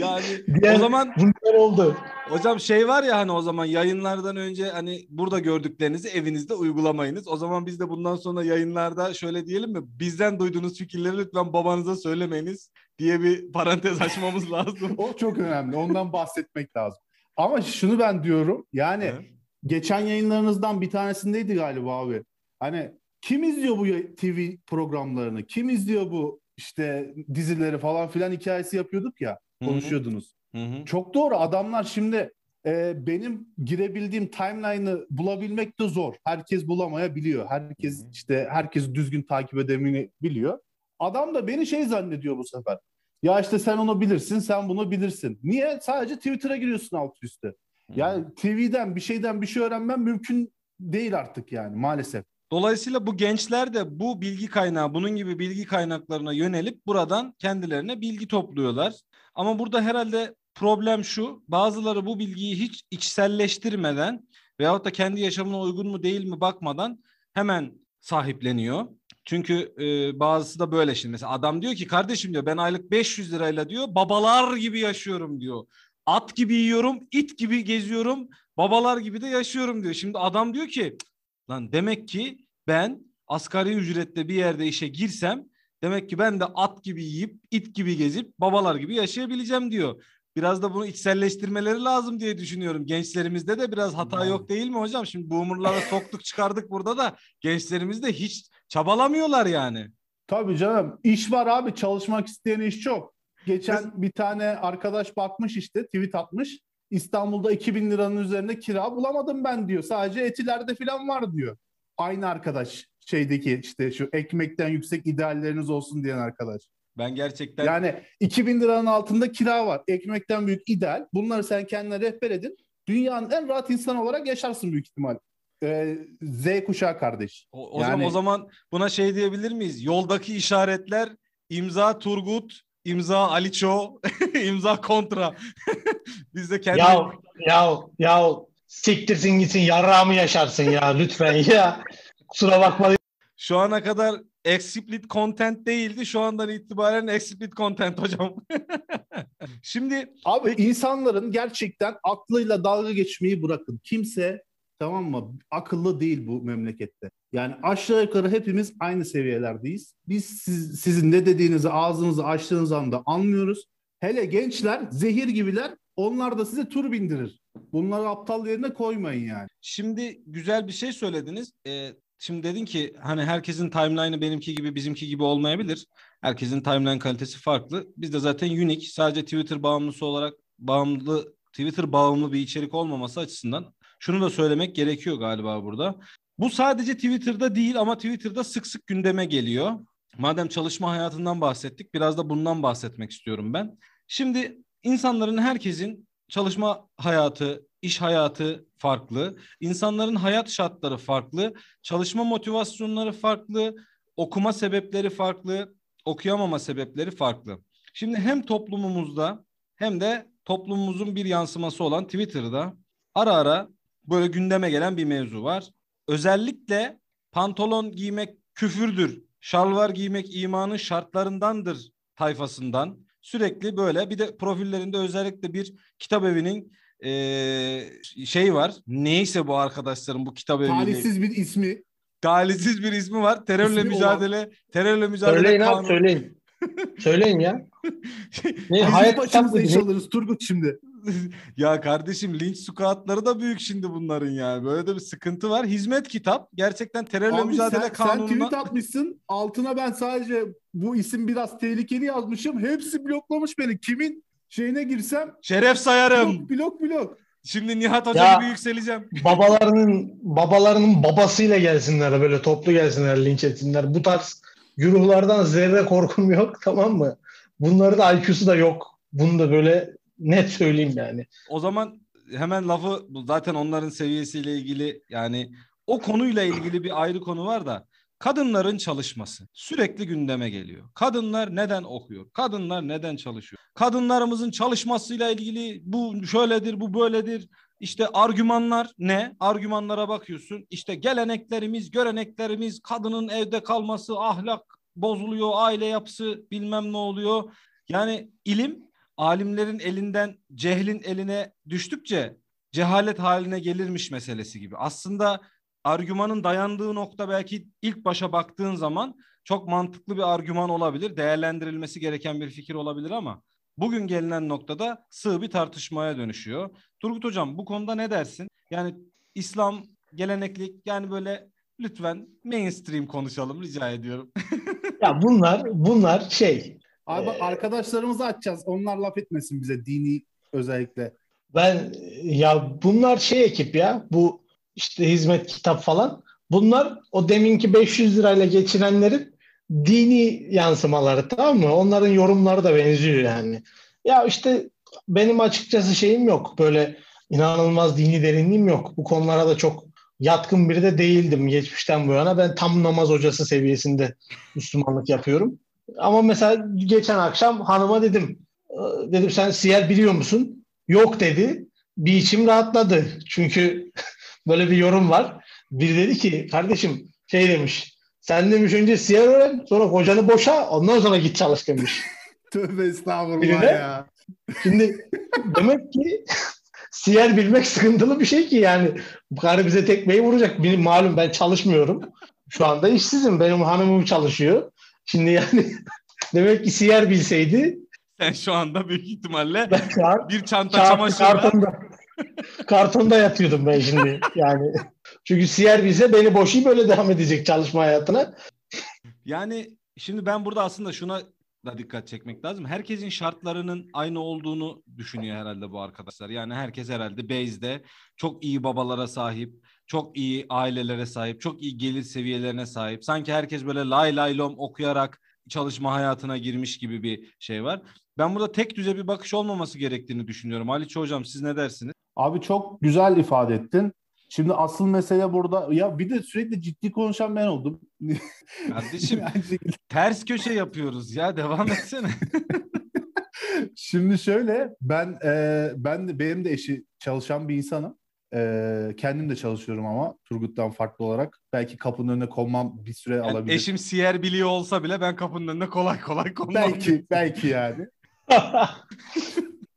Yani Diğer- o zaman Bunlar oldu. hocam şey var ya hani o zaman yayınlardan önce hani burada gördüklerinizi evinizde uygulamayınız. O zaman biz de bundan sonra yayınlarda şöyle diyelim mi? Bizden duyduğunuz fikirleri lütfen babanıza söylemeyiniz diye bir parantez açmamız lazım. o çok önemli. Ondan bahsetmek lazım. Ama şunu ben diyorum. Yani Evet. geçen yayınlarınızdan bir tanesindeydi galiba abi. Hani kim izliyor bu TV programlarını? Kim izliyor bu işte dizileri falan filan hikayesi yapıyorduk ya. Konuşuyordunuz. Hı hı. Çok doğru. Adamlar şimdi e, benim girebildiğim timeline'ı bulabilmek de zor. Herkes bulamayabiliyor. Herkes Hı hı. işte herkes düzgün takip edemini biliyor. Adam da beni şey zannediyor bu sefer. Ya işte sen onu bilirsin, sen bunu bilirsin. Niye? Sadece Twitter'a giriyorsun alt üstte. Yani TV'den bir şeyden bir şey öğrenmem mümkün değil artık yani maalesef. Dolayısıyla bu gençler de bu bilgi kaynağı, bunun gibi bilgi kaynaklarına yönelip buradan kendilerine bilgi topluyorlar. Ama burada herhalde problem şu, bazıları bu bilgiyi hiç içselleştirmeden veyahut da kendi yaşamına uygun mu değil mi bakmadan hemen sahipleniyor. Çünkü e, bazısı da böyle şimdi mesela adam diyor ki kardeşim diyor ben aylık 500 lirayla diyor babalar gibi yaşıyorum diyor. At gibi yiyorum, it gibi geziyorum, babalar gibi de yaşıyorum diyor. Şimdi adam diyor ki Lan demek ki ben asgari ücretle bir yerde işe girsem demek ki ben de at gibi yiyip it gibi gezip babalar gibi yaşayabileceğim diyor. Biraz da bunu içselleştirmeleri lazım diye düşünüyorum. Gençlerimizde de biraz hata Yani. yok değil mi hocam? Şimdi boomerlara soktuk çıkardık burada da gençlerimiz de hiç çabalamıyorlar yani. Tabii canım. İş var abi. Çalışmak isteyen iş çok. Geçen bir tane arkadaş bakmış işte tweet atmış. İstanbul'da 2000 liranın üzerinde kira bulamadım ben diyor. Sadece etilerde falan var diyor. Aynı arkadaş şeydeki işte şu ekmekten yüksek idealleriniz olsun diyen arkadaş. Ben gerçekten Yani 2000 liranın altında kira var. Ekmekten büyük ideal. Bunları sen kendine rehber edin. Dünyanın en rahat insanı olarak yaşarsın büyük ihtimal. Ee, Z kuşağı kardeş. o, o Yani- zaman o zaman buna şey diyebilir miyiz? Yoldaki işaretler imza Turgut, imza Aliço, imza kontra. Biz de kendi Ya ya ya siktirsin gitsin yarrağımı yaşarsın ya lütfen ya. Kusura bakma. şu ana kadar explicit content değildi. Şu andan itibaren explicit content hocam. Şimdi Abi insanların gerçekten aklıyla dalga geçmeyi bırakın. Kimse tamam mı akıllı değil bu memlekette. Yani aşağı yukarı hepimiz aynı seviyelerdeyiz. Biz siz, sizin ne dediğinizi ağzınızı açtığınız anda anlıyoruz. Hele gençler zehir gibiler. Onlar da size tur bindirir. Bunları aptal yerine koymayın yani. Şimdi güzel bir şey söylediniz. Ee, şimdi dedin ki hani herkesin timeline'ı benimki gibi bizimki gibi olmayabilir. Herkesin timeline kalitesi farklı. Biz de zaten unique. Sadece Twitter bağımlısı olarak bağımlı Twitter bağımlı bir içerik olmaması açısından şunu da söylemek gerekiyor galiba burada. Bu sadece Twitter'da değil ama Twitter'da sık sık gündeme geliyor. Madem çalışma hayatından bahsettik biraz da bundan bahsetmek istiyorum ben. Şimdi insanların herkesin çalışma hayatı, iş hayatı farklı. İnsanların hayat şartları farklı. Çalışma motivasyonları farklı. Okuma sebepleri farklı. Okuyamama sebepleri farklı. Şimdi hem toplumumuzda hem de toplumumuzun bir yansıması olan Twitter'da ara ara böyle gündeme gelen bir mevzu var. Özellikle pantolon giymek küfürdür, şalvar giymek imanın şartlarındandır tayfasından sürekli böyle bir de profillerinde özellikle bir kitap evinin eee, şey var. Neyse bu arkadaşların bu kitap evi Talihsiz bir ismi. talihsiz bir ismi var. Terörle İsmi mücadele, terörle mücadele Söyleyin abi kanunu. söyleyin. Söyleyin ya. Ne, hayat kitap alırız Turgut şimdi. ya kardeşim linç squatları da büyük şimdi bunların ya. Böyle de bir sıkıntı var. Hizmet kitap. Gerçekten terörle Abi mücadele sen, sen kanununa. tweet atmışsın. Altına ben sadece bu isim biraz tehlikeli yazmışım. Hepsi bloklamış beni. Kimin şeyine girsem Şeref sayarım. blok blok blok. Şimdi Nihat Hoca Ya- gibi yükseleceğim. Babalarının babalarının babasıyla gelsinler böyle toplu gelsinler linç etsinler. Bu tarz güruhlardan zerre korkum yok tamam mı? Bunların da IQ'su da yok. Bunu da böyle net söyleyeyim yani. O zaman hemen lafı zaten onların seviyesiyle ilgili yani o konuyla ilgili bir ayrı konu var da kadınların çalışması sürekli gündeme geliyor. Kadınlar neden okuyor? Kadınlar neden çalışıyor? Kadınlarımızın çalışmasıyla ilgili bu şöyledir, bu böyledir. İşte argümanlar ne? Argümanlara bakıyorsun. İşte geleneklerimiz, göreneklerimiz, kadının evde kalması, ahlak bozuluyor, aile yapısı bilmem ne oluyor. Yani ilim alimlerin elinden cehlin eline düştükçe cehalet haline gelirmiş meselesi gibi. Aslında argümanın dayandığı nokta belki ilk başa baktığın zaman çok mantıklı bir argüman olabilir. Değerlendirilmesi gereken bir fikir olabilir ama bugün gelinen noktada sığ bir tartışmaya dönüşüyor. Turgut Hocam bu konuda ne dersin? Yani İslam geleneklik yani böyle lütfen mainstream konuşalım rica ediyorum. Ya bunlar bunlar şey Abi Ee, arkadaşlarımızı açacağız. Onlar laf etmesin bize dini özellikle. Ben ya bunlar şey ekip ya bu işte hizmet kitap falan. Bunlar o deminki 500 lirayla geçinenlerin dini yansımaları tamam mı? Onların yorumları da benziyor yani. Ya işte benim açıkçası şeyim yok. Böyle inanılmaz dini derinliğim yok. Bu konulara da çok yatkın biri de değildim geçmişten bu yana. Ben tam namaz hocası seviyesinde Müslümanlık yapıyorum. Ama mesela geçen akşam hanıma dedim. "Ee, Dedim sen siyer biliyor musun? Yok dedi. Bir içim rahatladı. Çünkü böyle bir yorum var. Bir dedi ki kardeşim şey demiş. Sen demiş önce siyer öğren sonra kocanı boşa ondan sonra git çalış demiş. Tövbe estağfurullah Biri de- ya. Şimdi demek ki siyer bilmek sıkıntılı bir şey ki yani. Bu karı bize tekmeyi vuracak. Benim malum ben çalışmıyorum. Şu anda işsizim. Benim hanımım çalışıyor. Şimdi yani demek ki siyer bilseydi Sen şu anda büyük ihtimalle an bir çanta çamaşırla kartonda, kartonda yatıyordum ben şimdi yani. Çünkü siyer bize beni boşayıp böyle devam edecek çalışma hayatına. Yani şimdi ben burada aslında şuna da dikkat çekmek lazım. Herkesin şartlarının aynı olduğunu düşünüyor herhalde bu arkadaşlar. Yani herkes herhalde base'de çok iyi babalara sahip, çok iyi ailelere sahip, çok iyi gelir seviyelerine sahip. Sanki herkes böyle lay lay lom okuyarak çalışma hayatına girmiş gibi bir şey var. Ben burada tek düze bir bakış olmaması gerektiğini düşünüyorum. Ali Hocam siz ne dersiniz? Abi çok güzel ifade ettin. Şimdi asıl mesele burada ya bir de sürekli ciddi konuşan ben oldum. Kardeşim ters köşe yapıyoruz ya devam etsene. Şimdi şöyle ben e, ben de benim de eşi çalışan bir insanım. E, kendim de çalışıyorum ama Turgut'tan farklı olarak. Belki kapının önüne konmam bir süre Yani alabilir. eşim siyer biliyor olsa bile ben kapının önüne kolay kolay konmam. Belki belki yani.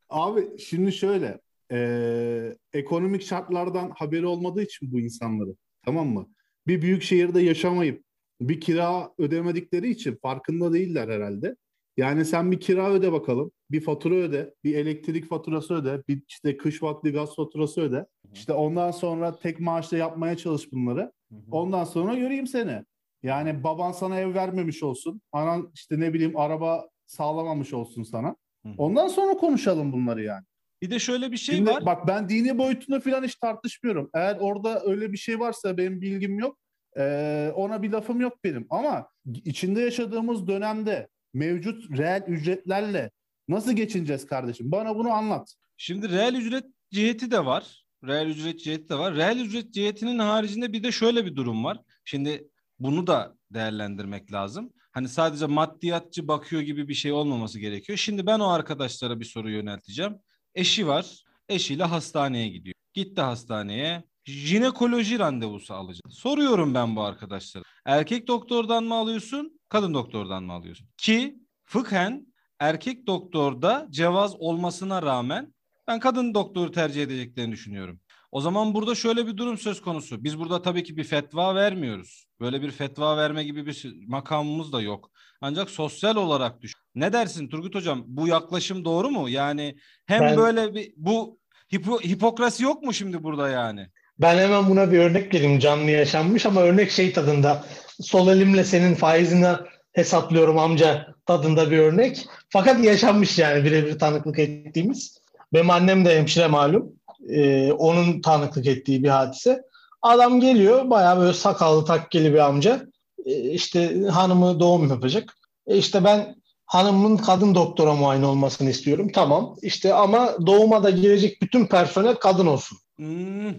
Abi şimdi şöyle e, ekonomik şartlardan haberi olmadığı için bu insanların tamam mı? Bir büyük şehirde yaşamayıp bir kira ödemedikleri için farkında değiller herhalde. Yani sen bir kira öde bakalım, bir fatura öde, bir elektrik faturası öde, bir işte kış vakti gaz faturası öde. İşte ondan sonra tek maaşla yapmaya çalış bunları. Ondan sonra göreyim seni. Yani baban sana ev vermemiş olsun. Anan işte ne bileyim araba sağlamamış olsun sana. Ondan sonra konuşalım bunları yani. Bir de şöyle bir şey Şimdi var. bak ben dini boyutunu falan hiç tartışmıyorum. Eğer orada öyle bir şey varsa benim bilgim yok. Ee, ona bir lafım yok benim. Ama içinde yaşadığımız dönemde mevcut reel ücretlerle nasıl geçineceğiz kardeşim? Bana bunu anlat. Şimdi reel ücret ciheti de var. Reel ücret ciheti de var. Reel ücret cihetinin haricinde bir de şöyle bir durum var. Şimdi bunu da değerlendirmek lazım. Hani sadece maddiyatçı bakıyor gibi bir şey olmaması gerekiyor. Şimdi ben o arkadaşlara bir soru yönelteceğim. Eşi var. Eşiyle hastaneye gidiyor. Gitti hastaneye. Jinekoloji randevusu alacak. Soruyorum ben bu arkadaşlara. Erkek doktordan mı alıyorsun? Kadın doktordan mı alıyorsun? Ki fıkhen erkek doktorda cevaz olmasına rağmen ben kadın doktoru tercih edeceklerini düşünüyorum. O zaman burada şöyle bir durum söz konusu. Biz burada tabii ki bir fetva vermiyoruz. Böyle bir fetva verme gibi bir makamımız da yok. Ancak sosyal olarak düşün. Ne dersin Turgut Hocam? Bu yaklaşım doğru mu? Yani hem Ben- böyle bir bu hipo, hipokrasi yok mu şimdi burada yani? Ben hemen buna bir örnek vereyim canlı yaşanmış ama örnek şey tadında. Sol elimle senin faizini hesaplıyorum amca tadında bir örnek. Fakat yaşanmış yani birebir tanıklık ettiğimiz. Benim annem de hemşire malum. Ee, onun tanıklık ettiği bir hadise. Adam geliyor bayağı böyle sakallı takkeli bir amca. Ee, işte hanımı doğum yapacak. E işte ben hanımın kadın doktora muayene olmasını istiyorum. Tamam işte ama doğuma da girecek bütün personel kadın olsun. Hmm.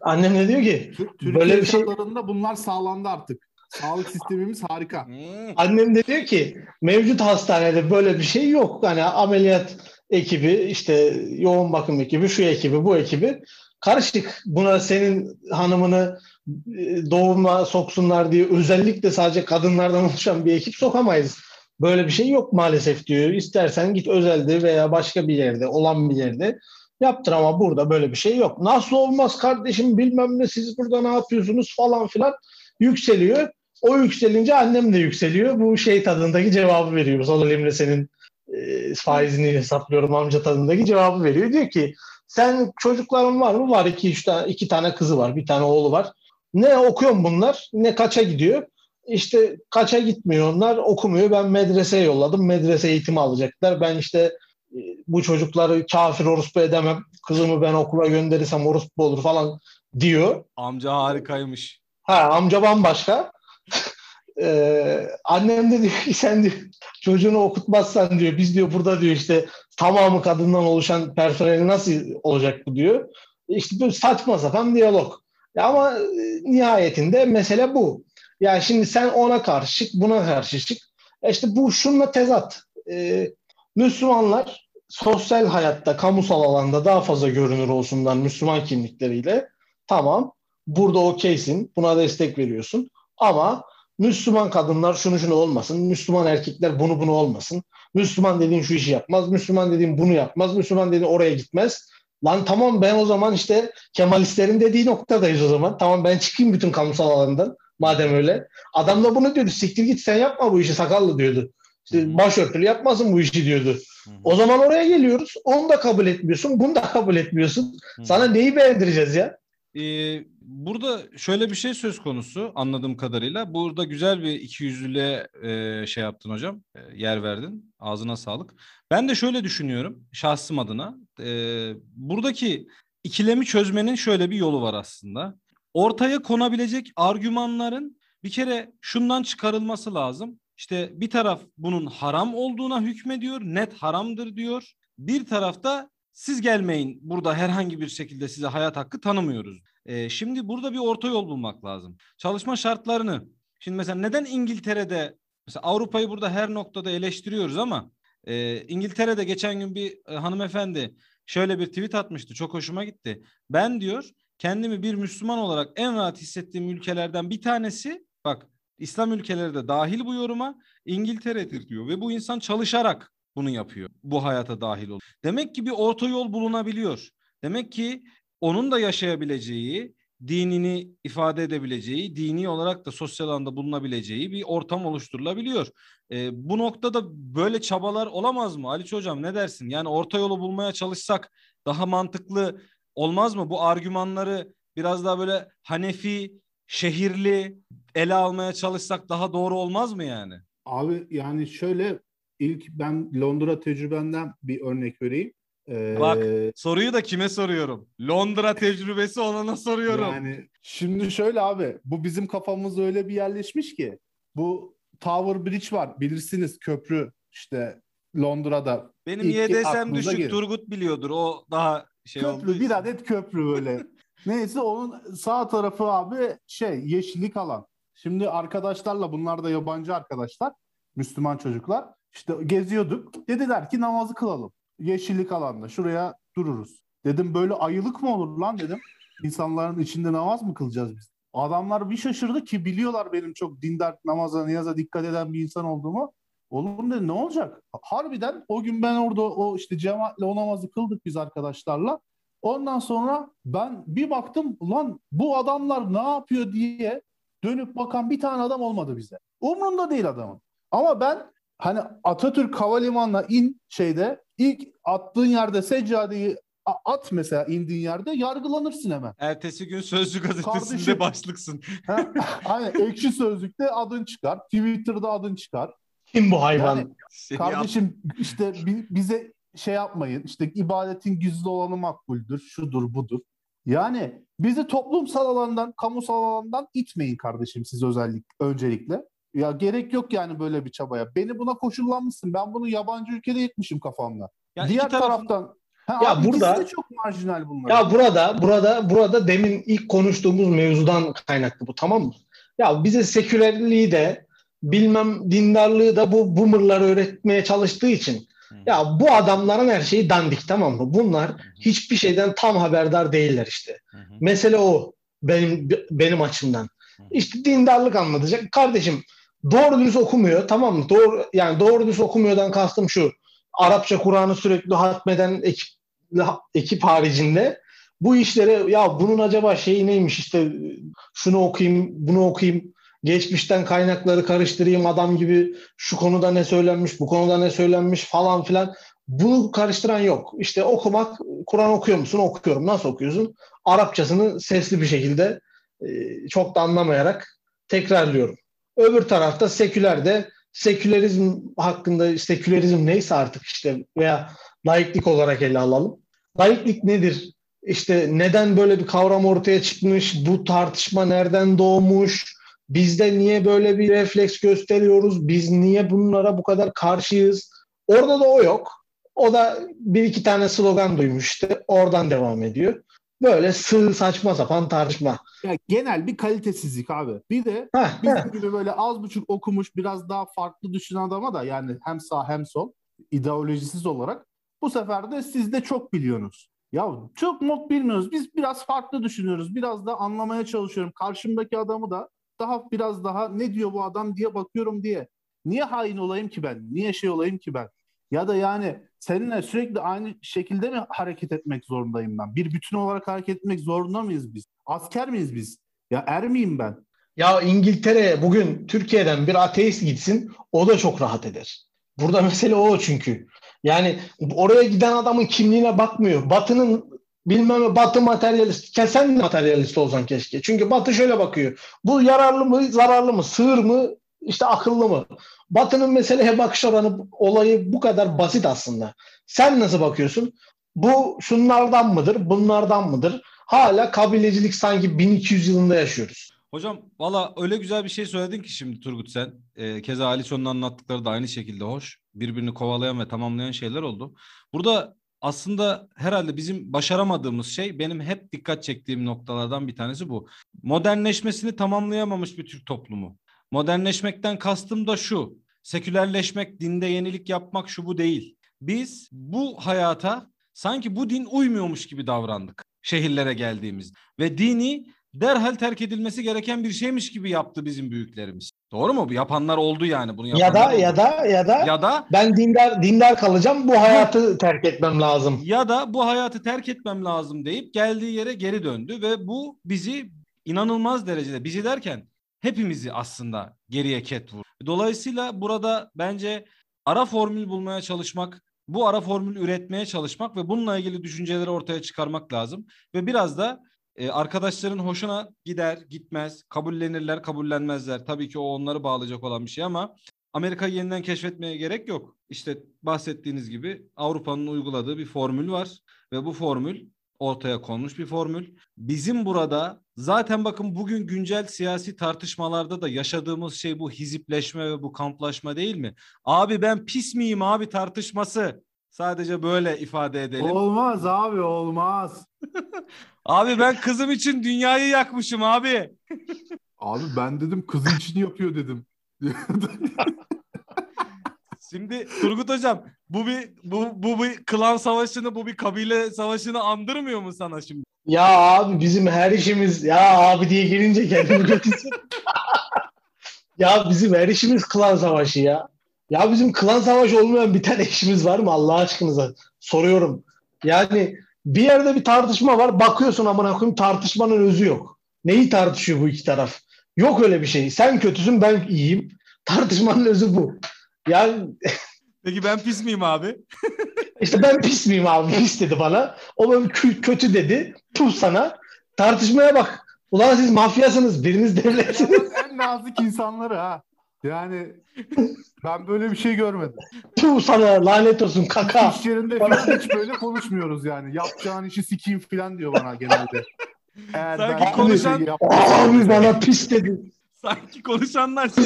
Annem ne diyor ki? Tür- Türkiye Böyle bir şey- bunlar sağlandı artık. Sağlık sistemimiz harika. Hmm. Annem de diyor ki mevcut hastanede böyle bir şey yok. Hani ameliyat ekibi, işte yoğun bakım ekibi, şu ekibi, bu ekibi karışık. Buna senin hanımını e, doğuma soksunlar diye özellikle sadece kadınlardan oluşan bir ekip sokamayız. Böyle bir şey yok maalesef diyor. İstersen git özelde veya başka bir yerde, olan bir yerde yaptır ama burada böyle bir şey yok. Nasıl olmaz kardeşim bilmem ne siz burada ne yapıyorsunuz falan filan yükseliyor. O yükselince annem de yükseliyor. Bu şey tadındaki cevabı veriyor. Sol elimle senin e, faizini hesaplıyorum amca tadındaki cevabı veriyor. Diyor ki sen çocukların var mı? Var iki, üç tane, iki tane kızı var. Bir tane oğlu var. Ne okuyor bunlar? Ne kaça gidiyor? İşte kaça gitmiyor onlar okumuyor. Ben medreseye yolladım. Medrese eğitimi alacaklar. Ben işte bu çocukları kafir orospu edemem. Kızımı ben okula gönderirsem orospu olur falan diyor. Amca harikaymış. Ha amca bambaşka. Ee, annem de diyor ki sen diyor, çocuğunu okutmazsan diyor biz diyor burada diyor işte tamamı kadından oluşan personeli nasıl olacak bu diyor. İşte böyle saçma sapan diyalog. Ya ama e, nihayetinde mesele bu. Yani şimdi sen ona karşı çık, buna karşı çık. E İşte bu şunla tezat. Ee, Müslümanlar sosyal hayatta, kamusal alanda daha fazla görünür olsunlar Müslüman kimlikleriyle. Tamam. Burada okeysin. Buna destek veriyorsun. Ama Müslüman kadınlar şunu şunu olmasın. Müslüman erkekler bunu bunu olmasın. Müslüman dediğin şu işi yapmaz. Müslüman dediğin bunu yapmaz. Müslüman dediğin oraya gitmez. Lan tamam ben o zaman işte Kemalistlerin dediği noktadayız o zaman. Tamam ben çıkayım bütün kamusal alandan. Madem öyle. Adam da bunu diyordu. Siktir git sen yapma bu işi sakallı diyordu. İşte başörtülü yapmasın bu işi diyordu. O zaman oraya geliyoruz. Onu da kabul etmiyorsun. Bunu da kabul etmiyorsun. Sana neyi beğendireceğiz ya? Ee, burada şöyle bir şey söz konusu anladığım kadarıyla. Burada güzel bir ikiyüzlülüğe e, şey yaptın hocam. e, yer verdin. Ağzına sağlık. Ben de şöyle düşünüyorum şahsım adına. E, buradaki ikilemi çözmenin şöyle bir yolu var aslında. Ortaya konabilecek argümanların bir kere şundan çıkarılması lazım. İşte bir taraf bunun haram olduğuna hükmediyor, net haramdır diyor. Bir tarafta siz gelmeyin burada herhangi bir şekilde size hayat hakkı tanımıyoruz. Ee, şimdi burada bir orta yol bulmak lazım. Çalışma şartlarını. Şimdi mesela neden İngiltere'de mesela Avrupa'yı burada her noktada eleştiriyoruz ama e, İngiltere'de geçen gün bir e, hanımefendi şöyle bir tweet atmıştı. Çok hoşuma gitti. Ben diyor kendimi bir Müslüman olarak en rahat hissettiğim ülkelerden bir tanesi bak İslam ülkeleri de dahil bu yoruma İngiltere'dir diyor ve bu insan çalışarak bunu yapıyor. Bu hayata dahil ol. Demek ki bir orta yol bulunabiliyor. Demek ki onun da yaşayabileceği, dinini ifade edebileceği, dini olarak da sosyal alanda bulunabileceği bir ortam oluşturulabiliyor. E, bu noktada böyle çabalar olamaz mı? Ali Hocam ne dersin? Yani orta yolu bulmaya çalışsak daha mantıklı olmaz mı? Bu argümanları biraz daha böyle Hanefi, şehirli ele almaya çalışsak daha doğru olmaz mı yani? Abi yani şöyle ilk ben Londra tecrübenden bir örnek vereyim. Ee, Bak soruyu da kime soruyorum? Londra tecrübesi olana soruyorum. Yani şimdi şöyle abi bu bizim kafamız öyle bir yerleşmiş ki bu Tower Bridge var bilirsiniz köprü işte Londra'da. Benim YDS'm düşük gelir. Turgut biliyordur o daha şey Köprü bir adet köprü böyle. Neyse onun sağ tarafı abi şey yeşillik alan. Şimdi arkadaşlarla bunlar da yabancı arkadaşlar Müslüman çocuklar. İşte geziyorduk. Dediler ki namazı kılalım. Yeşillik alanda şuraya dururuz. Dedim böyle ayılık mı olur lan dedim. İnsanların içinde namaz mı kılacağız biz? Adamlar bir şaşırdı ki biliyorlar benim çok dindar namaza niyaza dikkat eden bir insan olduğumu. Oğlum dedi ne olacak? Harbiden o gün ben orada o işte cemaatle o namazı kıldık biz arkadaşlarla. Ondan sonra ben bir baktım lan bu adamlar ne yapıyor diye dönüp bakan bir tane adam olmadı bize. Umrunda değil adamın. Ama ben hani Atatürk Havalimanı'na in şeyde ilk attığın yerde seccadeyi at mesela indiğin yerde yargılanırsın hemen. Ertesi gün Sözcü gazetesinde Kardeşim, başlıksın. Aynen ekşi sözlükte adın çıkar. Twitter'da adın çıkar. Kim bu hayvan? Yani, şey kardeşim işte bize şey yapmayın. İşte ibadetin gizli olanı makbuldür. Şudur budur. Yani bizi toplumsal alandan, kamusal alandan itmeyin kardeşim siz özellik öncelikle. Ya gerek yok yani böyle bir çabaya. Beni buna koşullanmışsın. Ben bunu yabancı ülkede yetmişim kafamda. Ya Diğer taraf... taraftan ha, ya burada çok marjinal bunlar. Ya burada burada burada demin ilk konuştuğumuz mevzudan kaynaklı bu tamam mı? Ya bize sekülerliği de bilmem dindarlığı da bu boomerlar öğretmeye çalıştığı için ya bu adamların her şeyi dandik tamam mı? Bunlar hiçbir şeyden tam haberdar değiller işte. Mesele o benim benim açımdan. İşte dindarlık anlatacak. Kardeşim doğru düz okumuyor tamam mı? Doğru yani doğru düz okumuyordan kastım şu. Arapça Kur'an'ı sürekli hatmeden ekip, ekip haricinde bu işlere ya bunun acaba şeyi neymiş işte şunu okuyayım bunu okuyayım geçmişten kaynakları karıştırayım adam gibi şu konuda ne söylenmiş bu konuda ne söylenmiş falan filan bunu karıştıran yok. İşte okumak Kur'an okuyor musun? Okuyorum. Nasıl okuyorsun? Arapçasını sesli bir şekilde e, çok da anlamayarak tekrarlıyorum. Öbür tarafta seküler de sekülerizm hakkında sekülerizm neyse artık işte veya laiklik olarak ele alalım. Laiklik nedir? İşte neden böyle bir kavram ortaya çıkmış? Bu tartışma nereden doğmuş? Bizde niye böyle bir refleks gösteriyoruz? Biz niye bunlara bu kadar karşıyız? Orada da o yok. O da bir iki tane slogan duymuş işte. Oradan devam ediyor. Böyle sığ saçma sapan tartışma. Ya genel bir kalitesizlik abi. Bir de heh, bizim heh. gibi böyle az buçuk okumuş biraz daha farklı düşünen adama da yani hem sağ hem sol ideolojisiz olarak bu sefer de siz de çok biliyorsunuz. Ya çok not bilmiyoruz. Biz biraz farklı düşünüyoruz. Biraz da anlamaya çalışıyorum. Karşımdaki adamı da daha biraz daha ne diyor bu adam diye bakıyorum diye. Niye hain olayım ki ben? Niye şey olayım ki ben? Ya da yani seninle sürekli aynı şekilde mi hareket etmek zorundayım ben? Bir bütün olarak hareket etmek zorunda mıyız biz? Asker miyiz biz? Ya er miyim ben? Ya İngiltere bugün Türkiye'den bir ateist gitsin o da çok rahat eder. Burada mesele o çünkü. Yani oraya giden adamın kimliğine bakmıyor. Batı'nın bilmem Batı materyalist. Kesen materyalist olsan keşke. Çünkü Batı şöyle bakıyor. Bu yararlı mı, zararlı mı, sığır mı, işte akıllı mı? Batı'nın meseleye bakış oranı olayı bu kadar basit aslında. Sen nasıl bakıyorsun? Bu şunlardan mıdır, bunlardan mıdır? Hala kabilecilik sanki 1200 yılında yaşıyoruz. Hocam valla öyle güzel bir şey söyledin ki şimdi Turgut sen. Ee, keza Aliço'nun anlattıkları da aynı şekilde hoş. Birbirini kovalayan ve tamamlayan şeyler oldu. Burada aslında herhalde bizim başaramadığımız şey benim hep dikkat çektiğim noktalardan bir tanesi bu. Modernleşmesini tamamlayamamış bir Türk toplumu. Modernleşmekten kastım da şu. Sekülerleşmek, dinde yenilik yapmak şu bu değil. Biz bu hayata sanki bu din uymuyormuş gibi davrandık şehirlere geldiğimiz ve dini derhal terk edilmesi gereken bir şeymiş gibi yaptı bizim büyüklerimiz. Doğru mu? Bu yapanlar oldu yani bunu Ya da ya da ya da ya da ben dindar dindar kalacağım. Bu hayatı terk etmem lazım. ya da bu hayatı terk etmem lazım deyip geldiği yere geri döndü ve bu bizi inanılmaz derecede bizi derken hepimizi aslında geriye ket vurdu. Dolayısıyla burada bence ara formül bulmaya çalışmak, bu ara formül üretmeye çalışmak ve bununla ilgili düşünceleri ortaya çıkarmak lazım ve biraz da e, arkadaşların hoşuna gider, gitmez, kabullenirler, kabullenmezler. Tabii ki o onları bağlayacak olan bir şey ama Amerika'yı yeniden keşfetmeye gerek yok. İşte bahsettiğiniz gibi Avrupa'nın uyguladığı bir formül var ve bu formül ortaya konmuş bir formül. Bizim burada zaten bakın bugün güncel siyasi tartışmalarda da yaşadığımız şey bu hizipleşme ve bu kamplaşma değil mi? Abi ben pis miyim abi tartışması. Sadece böyle ifade edelim. Olmaz abi olmaz. Abi ben kızım için dünyayı yakmışım abi. Abi ben dedim kızı için yapıyor dedim. Şimdi Turgut hocam bu bir bu bu bir klan savaşını bu bir kabile savaşını andırmıyor mu sana şimdi? Ya abi bizim her işimiz ya abi diye gelince kendimi kötü ya bizim her işimiz klan savaşı ya. Ya bizim klan savaşı olmayan bir tane işimiz var mı Allah aşkınıza? Soruyorum. Yani bir yerde bir tartışma var. Bakıyorsun amına koyayım tartışmanın özü yok. Neyi tartışıyor bu iki taraf? Yok öyle bir şey. Sen kötüsün ben iyiyim. Tartışmanın özü bu. Yani Peki ben pis miyim abi? işte ben pis miyim abi pis dedi bana. O böyle kö- kötü dedi. Tuh sana. Tartışmaya bak. Ulan siz mafyasınız. Biriniz devletsiniz. Dünyanın en nazik insanları ha. Yani ben böyle bir şey görmedim. Tuh sana lanet olsun kaka. İş yerinde falan hiç böyle konuşmuyoruz yani. Yapacağın işi sikeyim falan diyor bana genelde. Eğer Sanki ben konuşan- şey Abi bana pis dedi. Sanki konuşanlar şey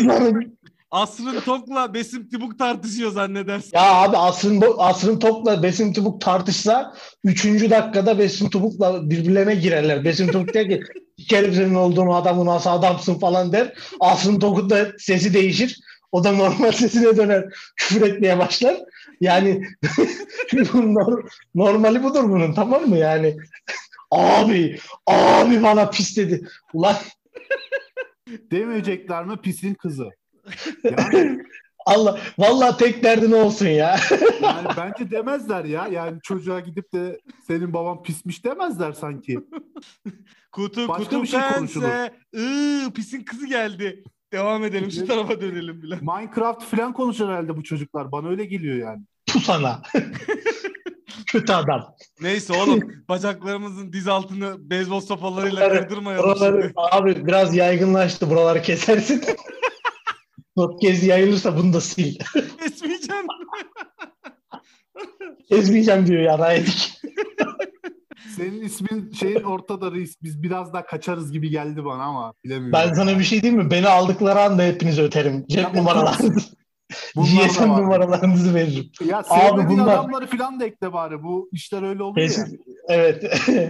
Asrın Tok'la Besim Tibuk tartışıyor zannedersin. Ya abi Asrın, Asrın Top'la Besim Tubuk tartışsa 3. dakikada Besim Tubuk'la birbirlerine girerler. Besim Tubuk der ki sikerim senin olduğun adamı nasıl adamsın falan der. Asrın Topuk'un da sesi değişir. O da normal sesine döner. Küfür etmeye başlar. Yani normali budur bunun tamam mı yani? Abi, abi bana pis dedi. Ulan Demeyecekler mi pisin kızı? Yani, Allah, vallahi tek derdin olsun ya. yani bence demezler ya. Yani çocuğa gidip de senin baban pismiş demezler sanki. Kutu Başka kutu bir şey konuşulur. Iıı, pisin kızı geldi. Devam edelim şu tarafa dönelim bile. Minecraft falan konuşur herhalde bu çocuklar. Bana öyle geliyor yani. Bu sana. Kötü adam. Neyse oğlum bacaklarımızın diz altını beyzbol sopalarıyla Buraları- kırdırmayalım Buraları abi biraz yaygınlaştı. Buraları kesersin. Podcast yayılırsa bunu da sil. Kesmeyeceğim. Ezmeyeceğim diyor ya Rayedik. Senin ismin şeyin ortada reis. Biz biraz daha kaçarız gibi geldi bana ama bilemiyorum. Ben sana bir şey diyeyim mi? Beni aldıkları anda hepinizi öterim. Cep Ya, numaralarınızı, GSM numaralarınızı veririm. Ya sevmediğin bunlar- adamları falan da ekle bari. Bu işler öyle oluyor ya. Kesin- Evet.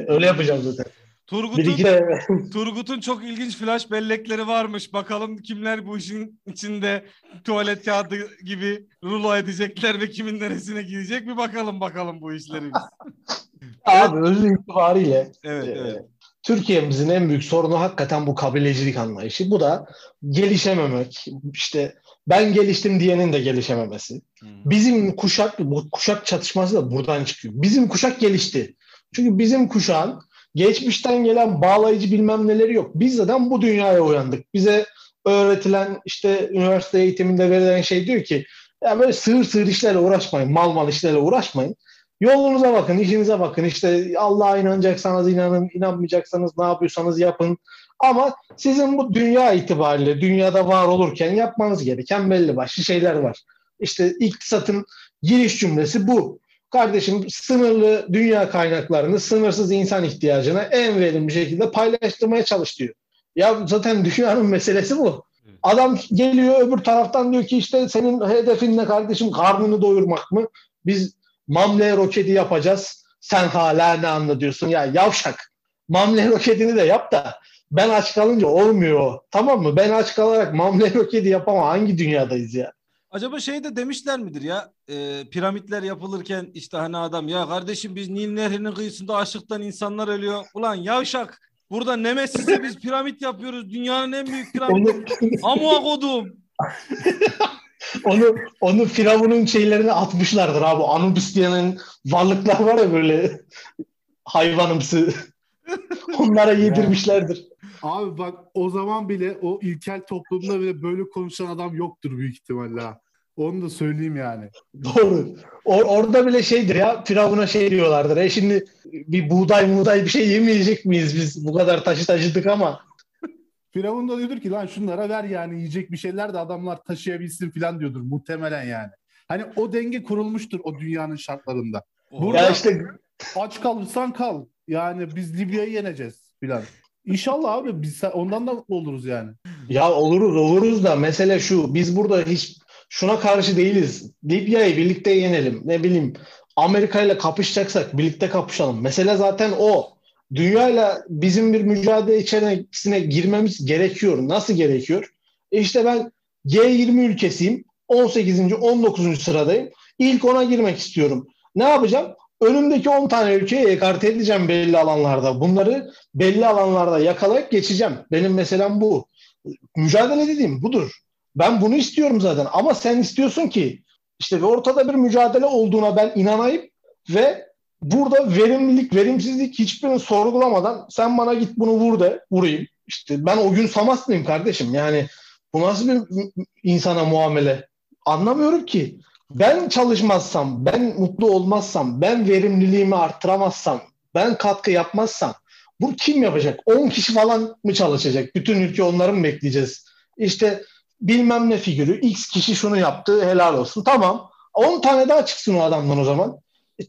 Öyle yapacağım zaten. Turgut'un Turgut'un çok ilginç flash bellekleri varmış. Bakalım kimler bu işin içinde tuvalet kağıdı gibi rulo edecekler ve kimin neresine gidecek bir bakalım bakalım bu işleri abi özü itibariyle Evet, Ee, evet. Türkiye'mizin en büyük sorunu hakikaten bu kabilecilik anlayışı. Bu da gelişememek. İşte ben geliştim diyenin de gelişememesi. Hı. Bizim kuşak, bu kuşak çatışması da buradan çıkıyor. Bizim kuşak gelişti. Çünkü bizim kuşağın geçmişten gelen bağlayıcı bilmem neleri yok. Biz zaten bu dünyaya uyandık. Bize öğretilen işte üniversite eğitiminde verilen şey diyor ki ya böyle sığır sığır işlerle uğraşmayın, mal mal işlerle uğraşmayın. Yolunuza bakın, işinize bakın. İşte Allah'a inanacaksanız inanın, inanmayacaksanız ne yapıyorsanız yapın. Ama sizin bu dünya itibariyle, dünyada var olurken yapmanız gereken belli başlı şeyler var. İşte iktisatın giriş cümlesi bu. Kardeşim sınırlı dünya kaynaklarını sınırsız insan ihtiyacına en verimli şekilde paylaştırmaya çalış diyor. Ya zaten dünyanın meselesi bu. Adam geliyor öbür taraftan diyor ki işte senin hedefin ne kardeşim karnını doyurmak mı? Biz mamle roketi yapacağız. Sen hala ne anlatıyorsun ya yavşak. Mamle roketini de yap da ben aç kalınca olmuyor. Tamam mı? Ben aç kalarak mamle roketi yapamam. Hangi dünyadayız ya? Acaba şey de demişler midir ya e, piramitler yapılırken işte hani adam ya kardeşim biz Nil Nehri'nin kıyısında açlıktan insanlar ölüyor. Ulan yavşak burada Nemesis'e biz piramit yapıyoruz. Dünyanın en büyük piramidi. Amua kodum. onu onu Firavun'un şeylerine atmışlardır abi. Anubis diyenin varlıklar var ya böyle hayvanımsı. Onlara yedirmişlerdir. Abi bak o zaman bile o ilkel toplumda bile böyle konuşan adam yoktur büyük ihtimalle. Onu da söyleyeyim yani. Doğru. Or- orada bile şeydir ya Firavun'a şey diyorlardır. E şimdi bir buğday muğday bir şey yemeyecek miyiz biz bu kadar taşı taşıdık ama. Firavun da diyordur ki lan şunlara ver yani yiyecek bir şeyler de adamlar taşıyabilsin falan diyordur muhtemelen yani. Hani o denge kurulmuştur o dünyanın şartlarında. Burada ya işte aç kalırsan kal. Yani biz Libya'yı yeneceğiz filan. İnşallah abi biz ondan da mutlu oluruz yani. Ya oluruz oluruz da mesele şu biz burada hiç şuna karşı değiliz. Libya'yı birlikte yenelim. Ne bileyim Amerika ile kapışacaksak birlikte kapışalım. Mesele zaten o. Dünyayla bizim bir mücadele içerisine girmemiz gerekiyor. Nasıl gerekiyor? E işte ben G20 ülkesiyim. 18. 19. sıradayım. İlk ona girmek istiyorum. Ne yapacağım? Önümdeki 10 tane ülkeyi ekarte edeceğim belli alanlarda. Bunları belli alanlarda yakalayıp geçeceğim. Benim meselem bu. Mücadele dediğim budur. Ben bunu istiyorum zaten. Ama sen istiyorsun ki işte ortada bir mücadele olduğuna ben inanayım ve burada verimlilik, verimsizlik hiçbirini sorgulamadan sen bana git bunu vur de vurayım. İşte ben o gün Samaslıyım kardeşim. Yani bu nasıl bir insana muamele? Anlamıyorum ki. Ben çalışmazsam, ben mutlu olmazsam, ben verimliliğimi arttıramazsam, ben katkı yapmazsam bu kim yapacak? 10 kişi falan mı çalışacak? Bütün ülke onları mı bekleyeceğiz? İşte bilmem ne figürü X kişi şunu yaptı helal olsun. Tamam. 10 tane daha çıksın o adamdan o zaman.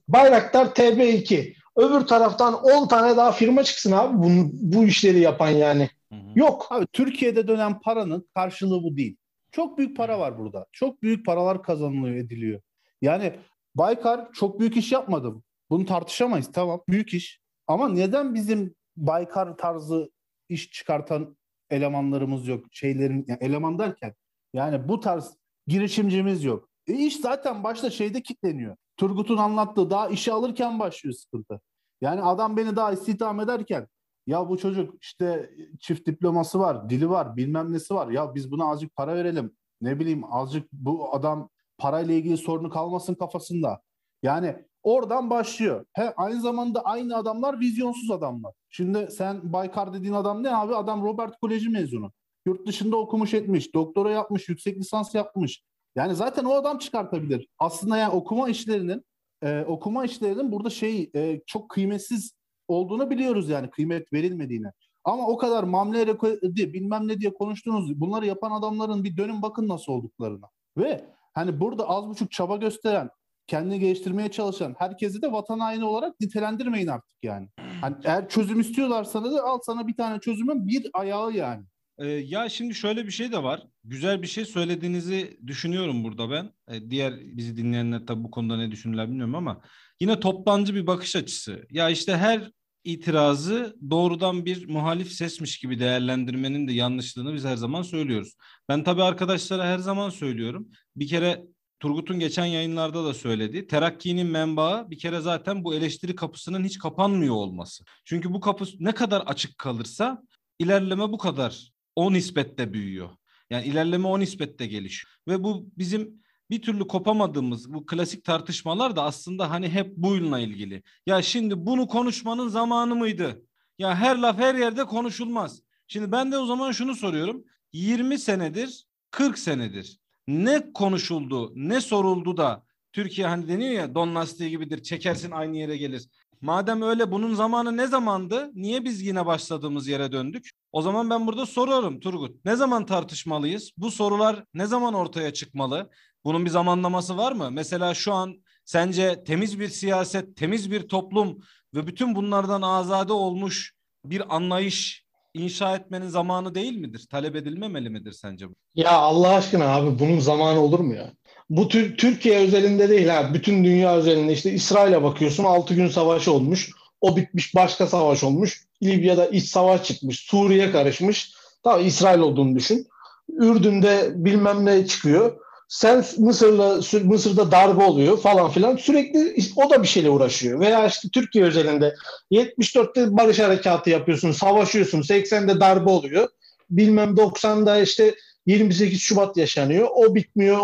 Bayraktar TB2. Öbür taraftan 10 tane daha firma çıksın abi bu, bu işleri yapan yani. Hı hı. Yok. Abi Türkiye'de dönen paranın karşılığı bu değil. Çok büyük para var burada. Çok büyük paralar kazanılıyor, ediliyor. Yani Baykar çok büyük iş yapmadı. Bunu tartışamayız. Tamam büyük iş. Ama neden bizim Baykar tarzı iş çıkartan elemanlarımız yok. Şeylerin yani eleman derken yani bu tarz girişimcimiz yok. E iş zaten başta şeyde kitleniyor. Turgut'un anlattığı daha işe alırken başlıyor sıkıntı. Yani adam beni daha istihdam ederken ya bu çocuk işte çift diploması var, dili var, bilmem nesi var. Ya biz buna azıcık para verelim. Ne bileyim azıcık bu adam parayla ilgili sorunu kalmasın kafasında. Yani oradan başlıyor. He, aynı zamanda aynı adamlar vizyonsuz adamlar. Şimdi sen Baykar dediğin adam ne abi? Adam Robert Koleji mezunu. Yurt dışında okumuş etmiş, doktora yapmış, yüksek lisans yapmış. Yani zaten o adam çıkartabilir. Aslında yani okuma işlerinin e, okuma işlerinin burada şey e, çok kıymetsiz olduğunu biliyoruz yani kıymet verilmediğini. Ama o kadar mamle diye bilmem ne diye konuştunuz. Bunları yapan adamların bir dönün bakın nasıl olduklarına. Ve hani burada az buçuk çaba gösteren, kendini geliştirmeye çalışan herkesi de vatan haini olarak nitelendirmeyin artık yani. Hani eğer çözüm istiyorlarsa da al sana bir tane çözümün bir ayağı yani. Ee, ya şimdi şöyle bir şey de var. Güzel bir şey söylediğinizi düşünüyorum burada ben. Ee, diğer bizi dinleyenler tabii bu konuda ne düşünürler bilmiyorum ama yine toptancı bir bakış açısı. Ya işte her itirazı doğrudan bir muhalif sesmiş gibi değerlendirmenin de yanlışlığını biz her zaman söylüyoruz. Ben tabii arkadaşlara her zaman söylüyorum. Bir kere Turgut'un geçen yayınlarda da söyledi. Terakki'nin menbaı bir kere zaten bu eleştiri kapısının hiç kapanmıyor olması. Çünkü bu kapı ne kadar açık kalırsa ilerleme bu kadar o nispette büyüyor. Yani ilerleme o nispette gelişiyor. Ve bu bizim bir türlü kopamadığımız bu klasik tartışmalar da aslında hani hep bununla ilgili. Ya şimdi bunu konuşmanın zamanı mıydı? Ya her laf her yerde konuşulmaz. Şimdi ben de o zaman şunu soruyorum. 20 senedir, 40 senedir ne konuşuldu, ne soruldu da Türkiye hani deniyor ya don lastiği gibidir çekersin aynı yere gelir. Madem öyle bunun zamanı ne zamandı? Niye biz yine başladığımız yere döndük? O zaman ben burada soruyorum Turgut. Ne zaman tartışmalıyız? Bu sorular ne zaman ortaya çıkmalı? Bunun bir zamanlaması var mı? Mesela şu an sence temiz bir siyaset, temiz bir toplum ve bütün bunlardan azade olmuş bir anlayış inşa etmenin zamanı değil midir? Talep edilmemeli midir sence bu? Ya Allah aşkına abi bunun zamanı olur mu ya? Bu tür Türkiye özelinde değil ha. Bütün dünya özelinde işte İsrail'e bakıyorsun 6 gün savaşı olmuş. O bitmiş başka savaş olmuş. Libya'da iç savaş çıkmış. Suriye karışmış. Tamam İsrail olduğunu düşün. Ürdün'de bilmem ne çıkıyor. Sen Mısır'la Mısır'da darbe oluyor falan filan. Sürekli o da bir şeyle uğraşıyor. Veya işte Türkiye özelinde 74'te barış harekatı yapıyorsun, savaşıyorsun. 80'de darbe oluyor. Bilmem 90'da işte 28 Şubat yaşanıyor. O bitmiyor.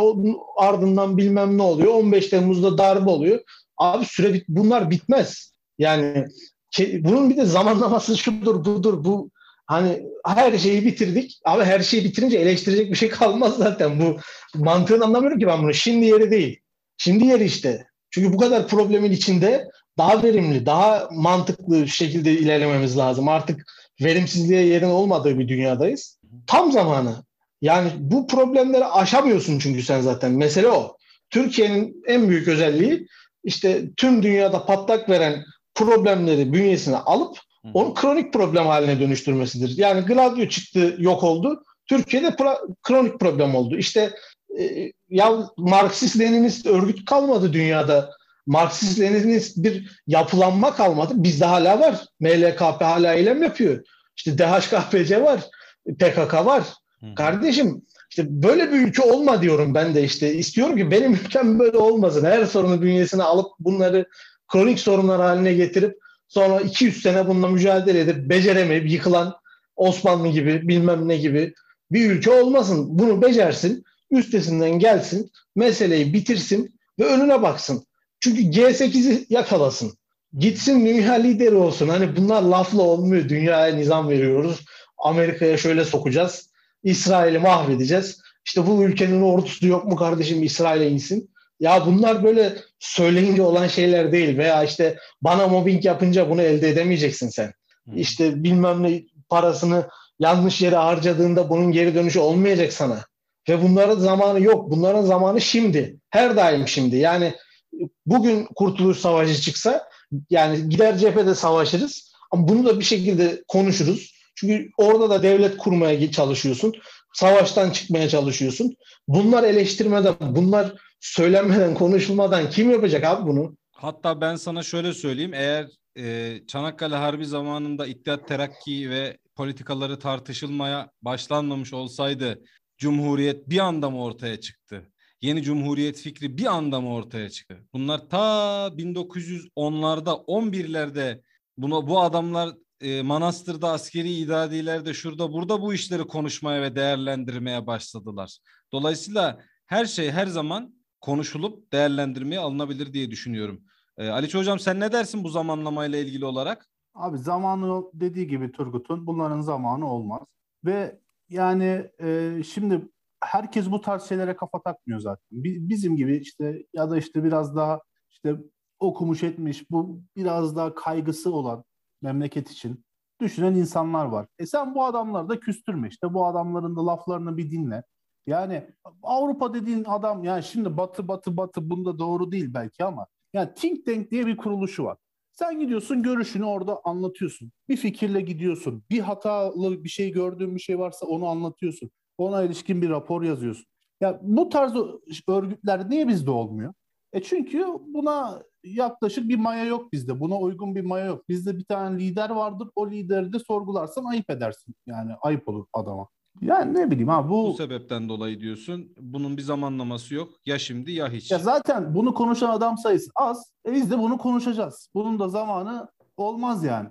Ardından bilmem ne oluyor. 15 Temmuz'da darbe oluyor. Abi süre bit bunlar bitmez. Yani bunun bir de zamanlaması şudur budur bu hani her şeyi bitirdik ama her şeyi bitirince eleştirecek bir şey kalmaz zaten. Bu mantığını anlamıyorum ki ben bunu. Şimdi yeri değil. Şimdi yeri işte. Çünkü bu kadar problemin içinde daha verimli daha mantıklı şekilde ilerlememiz lazım. Artık verimsizliğe yerin olmadığı bir dünyadayız. Tam zamanı. Yani bu problemleri aşamıyorsun çünkü sen zaten. Mesele o. Türkiye'nin en büyük özelliği işte tüm dünyada patlak veren problemleri bünyesine alıp onu kronik problem haline dönüştürmesidir. Yani Gladio çıktı yok oldu. Türkiye'de pro- kronik problem oldu. İşte e, ya Marksist-Leninist örgüt kalmadı dünyada. Marksist-Leninist bir yapılanma kalmadı. Bizde hala var. MLKP hala eylem yapıyor. İşte DHKPC var. PKK var. Hı. Kardeşim işte böyle bir ülke olma diyorum ben de işte. istiyorum ki benim ülkem böyle olmasın. Her sorunu bünyesine alıp bunları kronik sorunlar haline getirip sonra 200 sene bununla mücadele edip beceremeyip yıkılan Osmanlı gibi bilmem ne gibi bir ülke olmasın. Bunu becersin, üstesinden gelsin, meseleyi bitirsin ve önüne baksın. Çünkü G8'i yakalasın. Gitsin dünya lideri olsun. Hani bunlar lafla olmuyor. Dünyaya nizam veriyoruz. Amerika'ya şöyle sokacağız. İsrail'i mahvedeceğiz. İşte bu ülkenin ordusu yok mu kardeşim İsrail'e insin. Ya bunlar böyle söyleyince olan şeyler değil veya işte bana mobbing yapınca bunu elde edemeyeceksin sen. Hmm. İşte bilmem ne parasını yanlış yere harcadığında bunun geri dönüşü olmayacak sana. Ve bunların zamanı yok. Bunların zamanı şimdi. Her daim şimdi. Yani bugün Kurtuluş Savaşı çıksa yani gider cephede savaşırız ama bunu da bir şekilde konuşuruz. Çünkü orada da devlet kurmaya çalışıyorsun. Savaştan çıkmaya çalışıyorsun. Bunlar eleştirmeden, bunlar söylenmeden, konuşulmadan kim yapacak abi bunu? Hatta ben sana şöyle söyleyeyim. Eğer e, Çanakkale Harbi zamanında İttihat Terakki ve politikaları tartışılmaya başlanmamış olsaydı Cumhuriyet bir anda mı ortaya çıktı? Yeni Cumhuriyet fikri bir anda mı ortaya çıktı? Bunlar ta 1910'larda, 11'lerde buna bu adamlar e, manastırda, askeri idadilerde, şurada burada bu işleri konuşmaya ve değerlendirmeye başladılar. Dolayısıyla her şey her zaman konuşulup değerlendirmeye alınabilir diye düşünüyorum. Ee, Ali Hocam sen ne dersin bu zamanlamayla ilgili olarak? Abi zamanı dediği gibi Turgut'un bunların zamanı olmaz. Ve yani e, şimdi herkes bu tarz şeylere kafa takmıyor zaten. Bizim gibi işte ya da işte biraz daha işte okumuş etmiş bu biraz daha kaygısı olan memleket için düşünen insanlar var. E sen bu adamları da küstürme işte bu adamların da laflarını bir dinle. Yani Avrupa dediğin adam yani şimdi batı batı batı bunda doğru değil belki ama yani think tank diye bir kuruluşu var. Sen gidiyorsun görüşünü orada anlatıyorsun. Bir fikirle gidiyorsun. Bir hatalı bir şey gördüğün bir şey varsa onu anlatıyorsun. Ona ilişkin bir rapor yazıyorsun. Ya bu tarz örgütler niye bizde olmuyor? E çünkü buna yaklaşık bir maya yok bizde. Buna uygun bir maya yok. Bizde bir tane lider vardır. O lideri de sorgularsan ayıp edersin. Yani ayıp olur adama. Yani ne bileyim ha bu... Bu sebepten dolayı diyorsun. Bunun bir zamanlaması yok. Ya şimdi ya hiç. Ya zaten bunu konuşan adam sayısı az. E biz de bunu konuşacağız. Bunun da zamanı olmaz yani.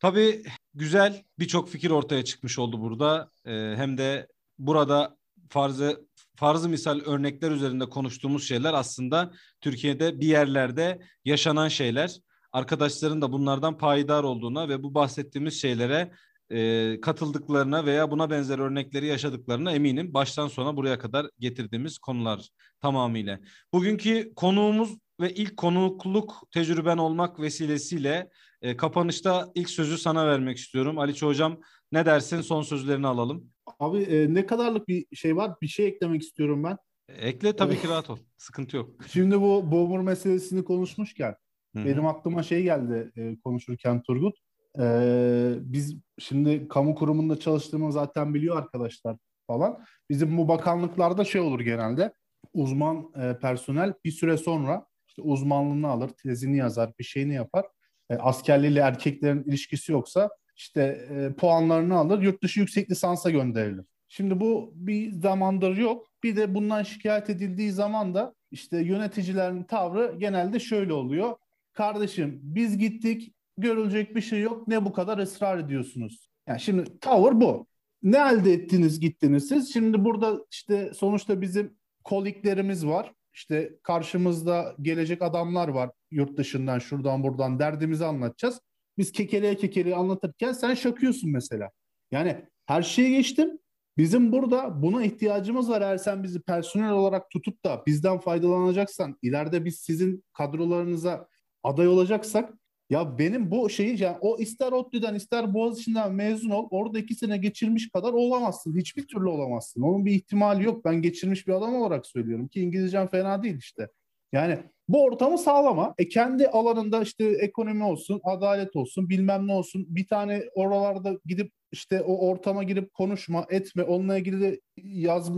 Tabii güzel birçok fikir ortaya çıkmış oldu burada. Ee, hem de burada farzı farzı misal örnekler üzerinde konuştuğumuz şeyler aslında Türkiye'de bir yerlerde yaşanan şeyler. Arkadaşların da bunlardan payidar olduğuna ve bu bahsettiğimiz şeylere e, katıldıklarına veya buna benzer örnekleri yaşadıklarına eminim. Baştan sona buraya kadar getirdiğimiz konular tamamıyla. Bugünkü konuğumuz ve ilk konukluk tecrüben olmak vesilesiyle e, kapanışta ilk sözü sana vermek istiyorum. Ali Hocam ne dersin? Son sözlerini alalım. Abi e, ne kadarlık bir şey var? Bir şey eklemek istiyorum ben. Ekle tabii ki rahat ol. Sıkıntı yok. Şimdi bu Boomer meselesini konuşmuşken Hı-hı. benim aklıma şey geldi e, konuşurken Turgut. Ee, biz şimdi kamu kurumunda çalıştığımı zaten biliyor arkadaşlar falan. Bizim bu bakanlıklarda şey olur genelde. Uzman e, personel bir süre sonra işte uzmanlığını alır, tezini yazar, bir şeyini yapar. E, askerliyle erkeklerin ilişkisi yoksa işte e, puanlarını alır, yurt dışı yüksek lisansa gönderilir. Şimdi bu bir zamandır yok. Bir de bundan şikayet edildiği zaman da işte yöneticilerin tavrı genelde şöyle oluyor. Kardeşim biz gittik görülecek bir şey yok ne bu kadar ısrar ediyorsunuz. Yani şimdi tavır bu. Ne elde ettiniz gittiniz siz? Şimdi burada işte sonuçta bizim koliklerimiz var. İşte karşımızda gelecek adamlar var yurt dışından şuradan buradan derdimizi anlatacağız. Biz kekeleye kekeleye anlatırken sen şakıyorsun mesela. Yani her şeye geçtim. Bizim burada buna ihtiyacımız var. Eğer sen bizi personel olarak tutup da bizden faydalanacaksan, ileride biz sizin kadrolarınıza aday olacaksak ya benim bu şeyi yani o ister ODTÜ'den ister Boğaziçi'nden mezun ol orada iki sene geçirmiş kadar olamazsın. Hiçbir türlü olamazsın. Onun bir ihtimali yok. Ben geçirmiş bir adam olarak söylüyorum ki İngilizcem fena değil işte. Yani bu ortamı sağlama. E kendi alanında işte ekonomi olsun, adalet olsun, bilmem ne olsun. Bir tane oralarda gidip işte o ortama girip konuşma, etme. Onunla ilgili de yaz,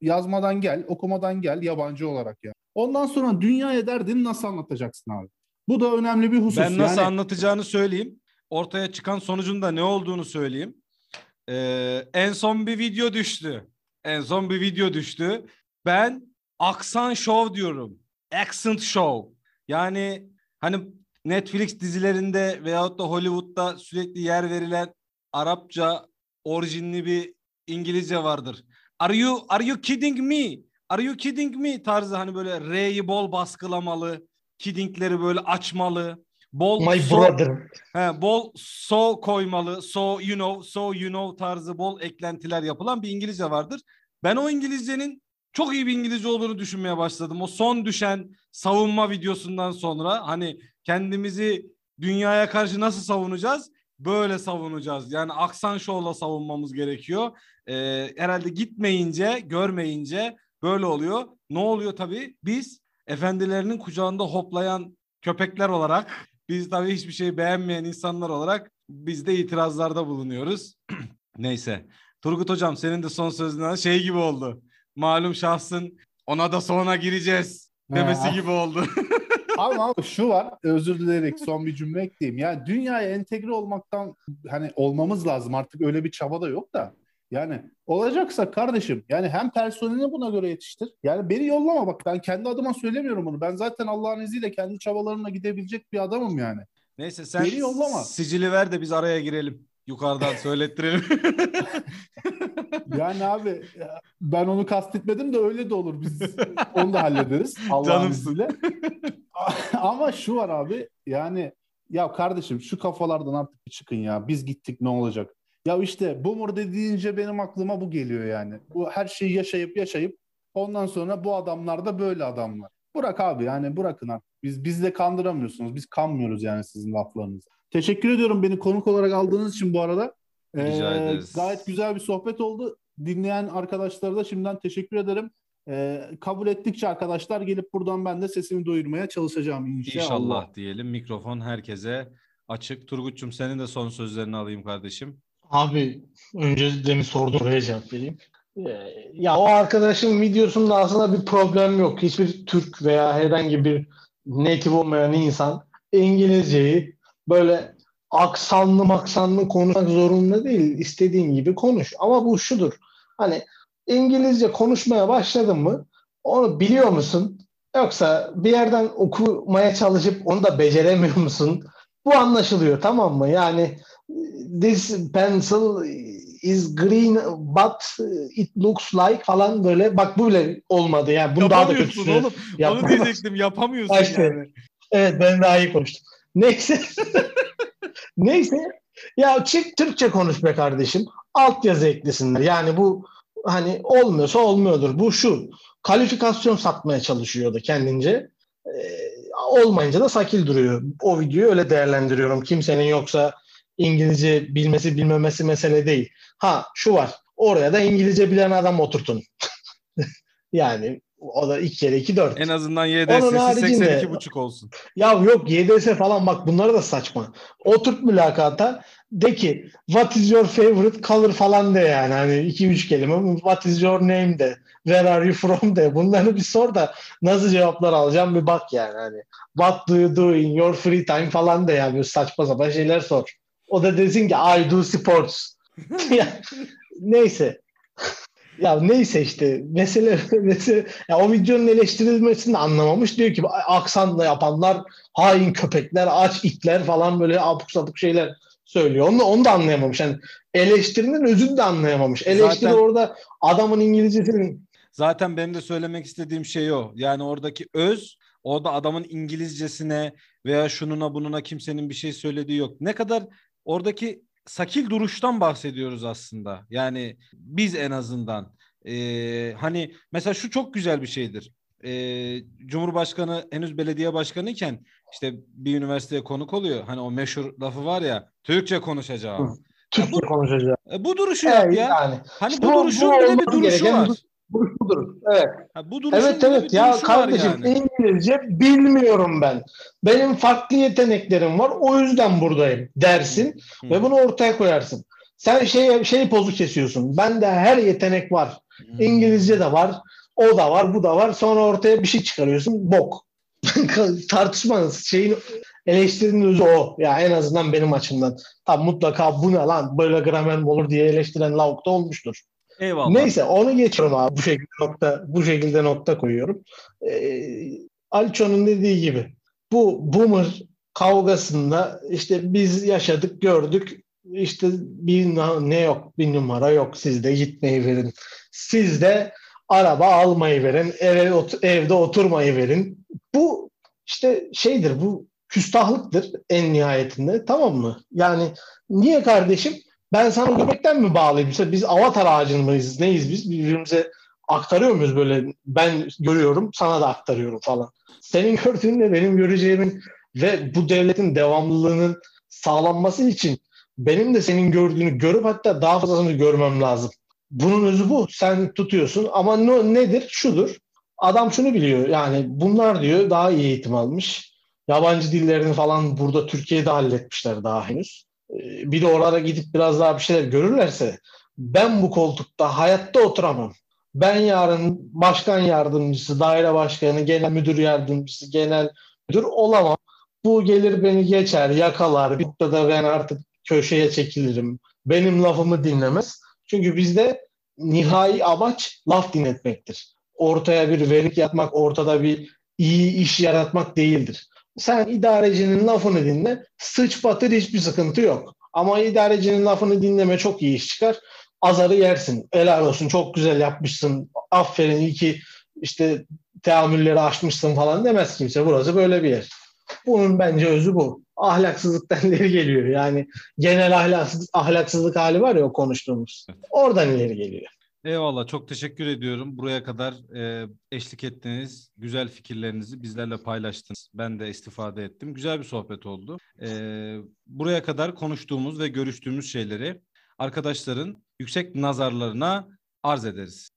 yazmadan gel, okumadan gel yabancı olarak ya. Ondan sonra dünyaya derdini nasıl anlatacaksın abi? Bu da önemli bir husus. Ben nasıl yani... anlatacağını söyleyeyim. Ortaya çıkan sonucun da ne olduğunu söyleyeyim. Ee, en son bir video düştü. En son bir video düştü. Ben aksan show diyorum. Accent show. Yani hani Netflix dizilerinde veyahut da Hollywood'da sürekli yer verilen Arapça orijinli bir İngilizce vardır. Are you are you kidding me? Are you kidding me tarzı hani böyle R'yi bol baskılamalı kiddingleri böyle açmalı. Bol My so, brother. He, bol so koymalı. So you know, so you know tarzı bol eklentiler yapılan bir İngilizce vardır. Ben o İngilizcenin çok iyi bir İngilizce olduğunu düşünmeye başladım. O son düşen savunma videosundan sonra hani kendimizi dünyaya karşı nasıl savunacağız? Böyle savunacağız. Yani aksan şovla savunmamız gerekiyor. Ee, herhalde gitmeyince, görmeyince böyle oluyor. Ne oluyor tabii? Biz efendilerinin kucağında hoplayan köpekler olarak biz tabii hiçbir şey beğenmeyen insanlar olarak biz de itirazlarda bulunuyoruz. Neyse. Turgut Hocam senin de son sözünden şey gibi oldu. Malum şahsın ona da sonra gireceğiz demesi gibi oldu. Ama şu var özür dileyerek son bir cümle ekleyeyim. Yani dünyaya entegre olmaktan hani olmamız lazım artık öyle bir çaba da yok da. Yani olacaksa kardeşim yani hem personelini buna göre yetiştir. Yani beni yollama bak ben kendi adıma söylemiyorum bunu. Ben zaten Allah'ın izniyle kendi çabalarımla gidebilecek bir adamım yani. Neyse sen beni yollama. sicili ver de biz araya girelim. Yukarıdan söylettirelim. yani abi ben onu kastetmedim de öyle de olur. Biz onu da hallederiz Allah'ın izniyle. Ama şu var abi yani ya kardeşim şu kafalardan artık bir çıkın ya. Biz gittik ne olacak? Ya işte boomer dediğince benim aklıma bu geliyor yani. Bu her şeyi yaşayıp yaşayıp ondan sonra bu adamlar da böyle adamlar. Bırak abi yani bırakın artık. Biz biz de kandıramıyorsunuz. Biz kanmıyoruz yani sizin laflarınızı. Teşekkür ediyorum beni konuk olarak aldığınız için bu arada. Rica ee, ederiz. Gayet güzel bir sohbet oldu. Dinleyen arkadaşlara da şimdiden teşekkür ederim. Ee, kabul ettikçe arkadaşlar gelip buradan ben de sesimi duyurmaya çalışacağım inşallah. İnşallah diyelim. Mikrofon herkese açık. Turgut'cum senin de son sözlerini alayım kardeşim. Abi önce demin sorduğum soruya cevap vereyim. Ee, ya o arkadaşın videosunda aslında bir problem yok. Hiçbir Türk veya herhangi bir native olmayan insan İngilizceyi böyle aksanlı maksanlı konuşmak zorunda değil. İstediğin gibi konuş. Ama bu şudur. Hani İngilizce konuşmaya başladın mı onu biliyor musun? Yoksa bir yerden okumaya çalışıp onu da beceremiyor musun? Bu anlaşılıyor tamam mı? Yani this pencil is green but it looks like falan böyle bak bu bile olmadı yani bunu daha da kötüsünü oğlum. Onu diyecektim yapamıyorsun işte, yani. Evet ben daha iyi konuştum. Neyse. Neyse. Ya çık Türkçe konuş be kardeşim. Altyazı eklesinler. Yani bu hani olmuyorsa olmuyordur. Bu şu. Kalifikasyon satmaya çalışıyordu kendince. Ee, olmayınca da sakil duruyor. O videoyu öyle değerlendiriyorum. Kimsenin yoksa İngilizce bilmesi bilmemesi mesele değil. Ha şu var. Oraya da İngilizce bilen adam oturtun. yani O da 2 kere 2 4. En azından YDS'si haricinde- 82,5 olsun. Ya yok YDS falan bak bunları da saçma. Oturt mülakata de ki what is your favorite color falan de yani hani iki üç kelime what is your name de where are you from de bunları bir sor da nasıl cevaplar alacağım bir bak yani hani what do you do in your free time falan de yani saçma sapan şeyler sor. O da desin ki I do sports. Neyse. Ya neyse işte mesele, mesele ya o videonun eleştirilmesini de anlamamış. Diyor ki aksanla yapanlar hain köpekler, aç itler falan böyle abuk sabuk şeyler söylüyor. Onu, da- onu da anlayamamış. Yani eleştirinin özünü de anlayamamış. Eleştiri Zaten- orada adamın İngilizcesinin Zaten benim de söylemek istediğim şey o. Yani oradaki öz orada adamın İngilizcesine veya şununa bununa kimsenin bir şey söylediği yok. Ne kadar oradaki sakil duruştan bahsediyoruz aslında. Yani biz en azından Ee, hani mesela şu çok güzel bir şeydir. Ee, Cumhurbaşkanı henüz belediye başkanı iken işte bir üniversiteye konuk oluyor. Hani o meşhur lafı var ya Türkçe konuşacağım. Türkçe bu- konuşacak. E, bu duruşu yap Evet, ya. yani. Hani Bu- bu bu duruşun bir de bir duruşu gereken var. Bu- budur. Evet. Ha, bu duruşun Evet evet ya kardeşim yani. İngilizce bilmiyorum ben. Benim farklı yeteneklerim var. O yüzden buradayım dersin Hı. ve bunu ortaya koyarsın. Sen şey şey pozu kesiyorsun. Bende her yetenek var. Hı. İngilizce de var. O da var, bu da var. Sonra ortaya bir şey çıkarıyorsun. Bok. Tartışmanız şeyin eleştirinin özü o. Ya en azından benim açımdan. Tam mutlaka bu ne lan böyle gramer mi olur diye eleştiren lavuk da olmuştur. Eyvallah. Neyse onu geçiyorum abi bu şekilde nokta bu şekilde nokta koyuyorum. Ee, Alço'nun dediği gibi bu boomer kavgasında işte biz yaşadık gördük işte bir ne yok bir numara yok sizde gitmeyi verin. Sizde araba almayı verin eve evde oturmayı verin. Bu işte şeydir bu küstahlıktır en nihayetinde tamam mı? Yani niye kardeşim ben sana göbekten mi bağlayayım? Mesela biz avatar ağacın mıyız? Neyiz biz? Birbirimize aktarıyor muyuz böyle? Ben görüyorum, sana da aktarıyorum falan. Senin gördüğünle benim göreceğimin ve bu devletin devamlılığının sağlanması için benim de senin gördüğünü görüp hatta daha fazlasını görmem lazım. Bunun özü bu. Sen tutuyorsun ama no, nedir? Şudur. Adam şunu biliyor. Yani bunlar diyor daha iyi eğitim almış. Yabancı dillerini falan burada Türkiye'de halletmişler daha henüz. Ee, bir de oralara gidip biraz daha bir şeyler görürlerse ben bu koltukta hayatta oturamam. Ben yarın başkan yardımcısı, daire başkanı, genel müdür yardımcısı, genel müdür olamam. Bu gelir beni geçer, yakalar. Bir noktada ben artık köşeye çekilirim. Benim lafımı dinlemez. Çünkü bizde nihai amaç laf dinletmektir. Ortaya bir verik yatmak, ortada bir iyi iş yaratmak değildir. Sen idarecinin lafını dinle, sıç batır hiçbir sıkıntı yok. Ama idarecinin lafını dinleme çok iyi iş çıkar. Azarı yersin. Helal olsun çok güzel yapmışsın. Aferin iyi ki işte teamülleri aşmışsın falan demez kimse. Burası böyle bir yer. Bunun bence özü bu. Ahlaksızlıktan ileri geliyor. Yani genel ahlaksız, ahlaksızlık hali var ya o konuştuğumuz. Oradan ileri geliyor. Eyvallah çok teşekkür ediyorum. Buraya kadar e, eşlik ettiniz. Güzel fikirlerinizi bizlerle paylaştınız. Ben de istifade ettim. Güzel bir sohbet oldu. E, buraya kadar konuştuğumuz ve görüştüğümüz şeyleri arkadaşların yüksek nazarlarına arz ederiz.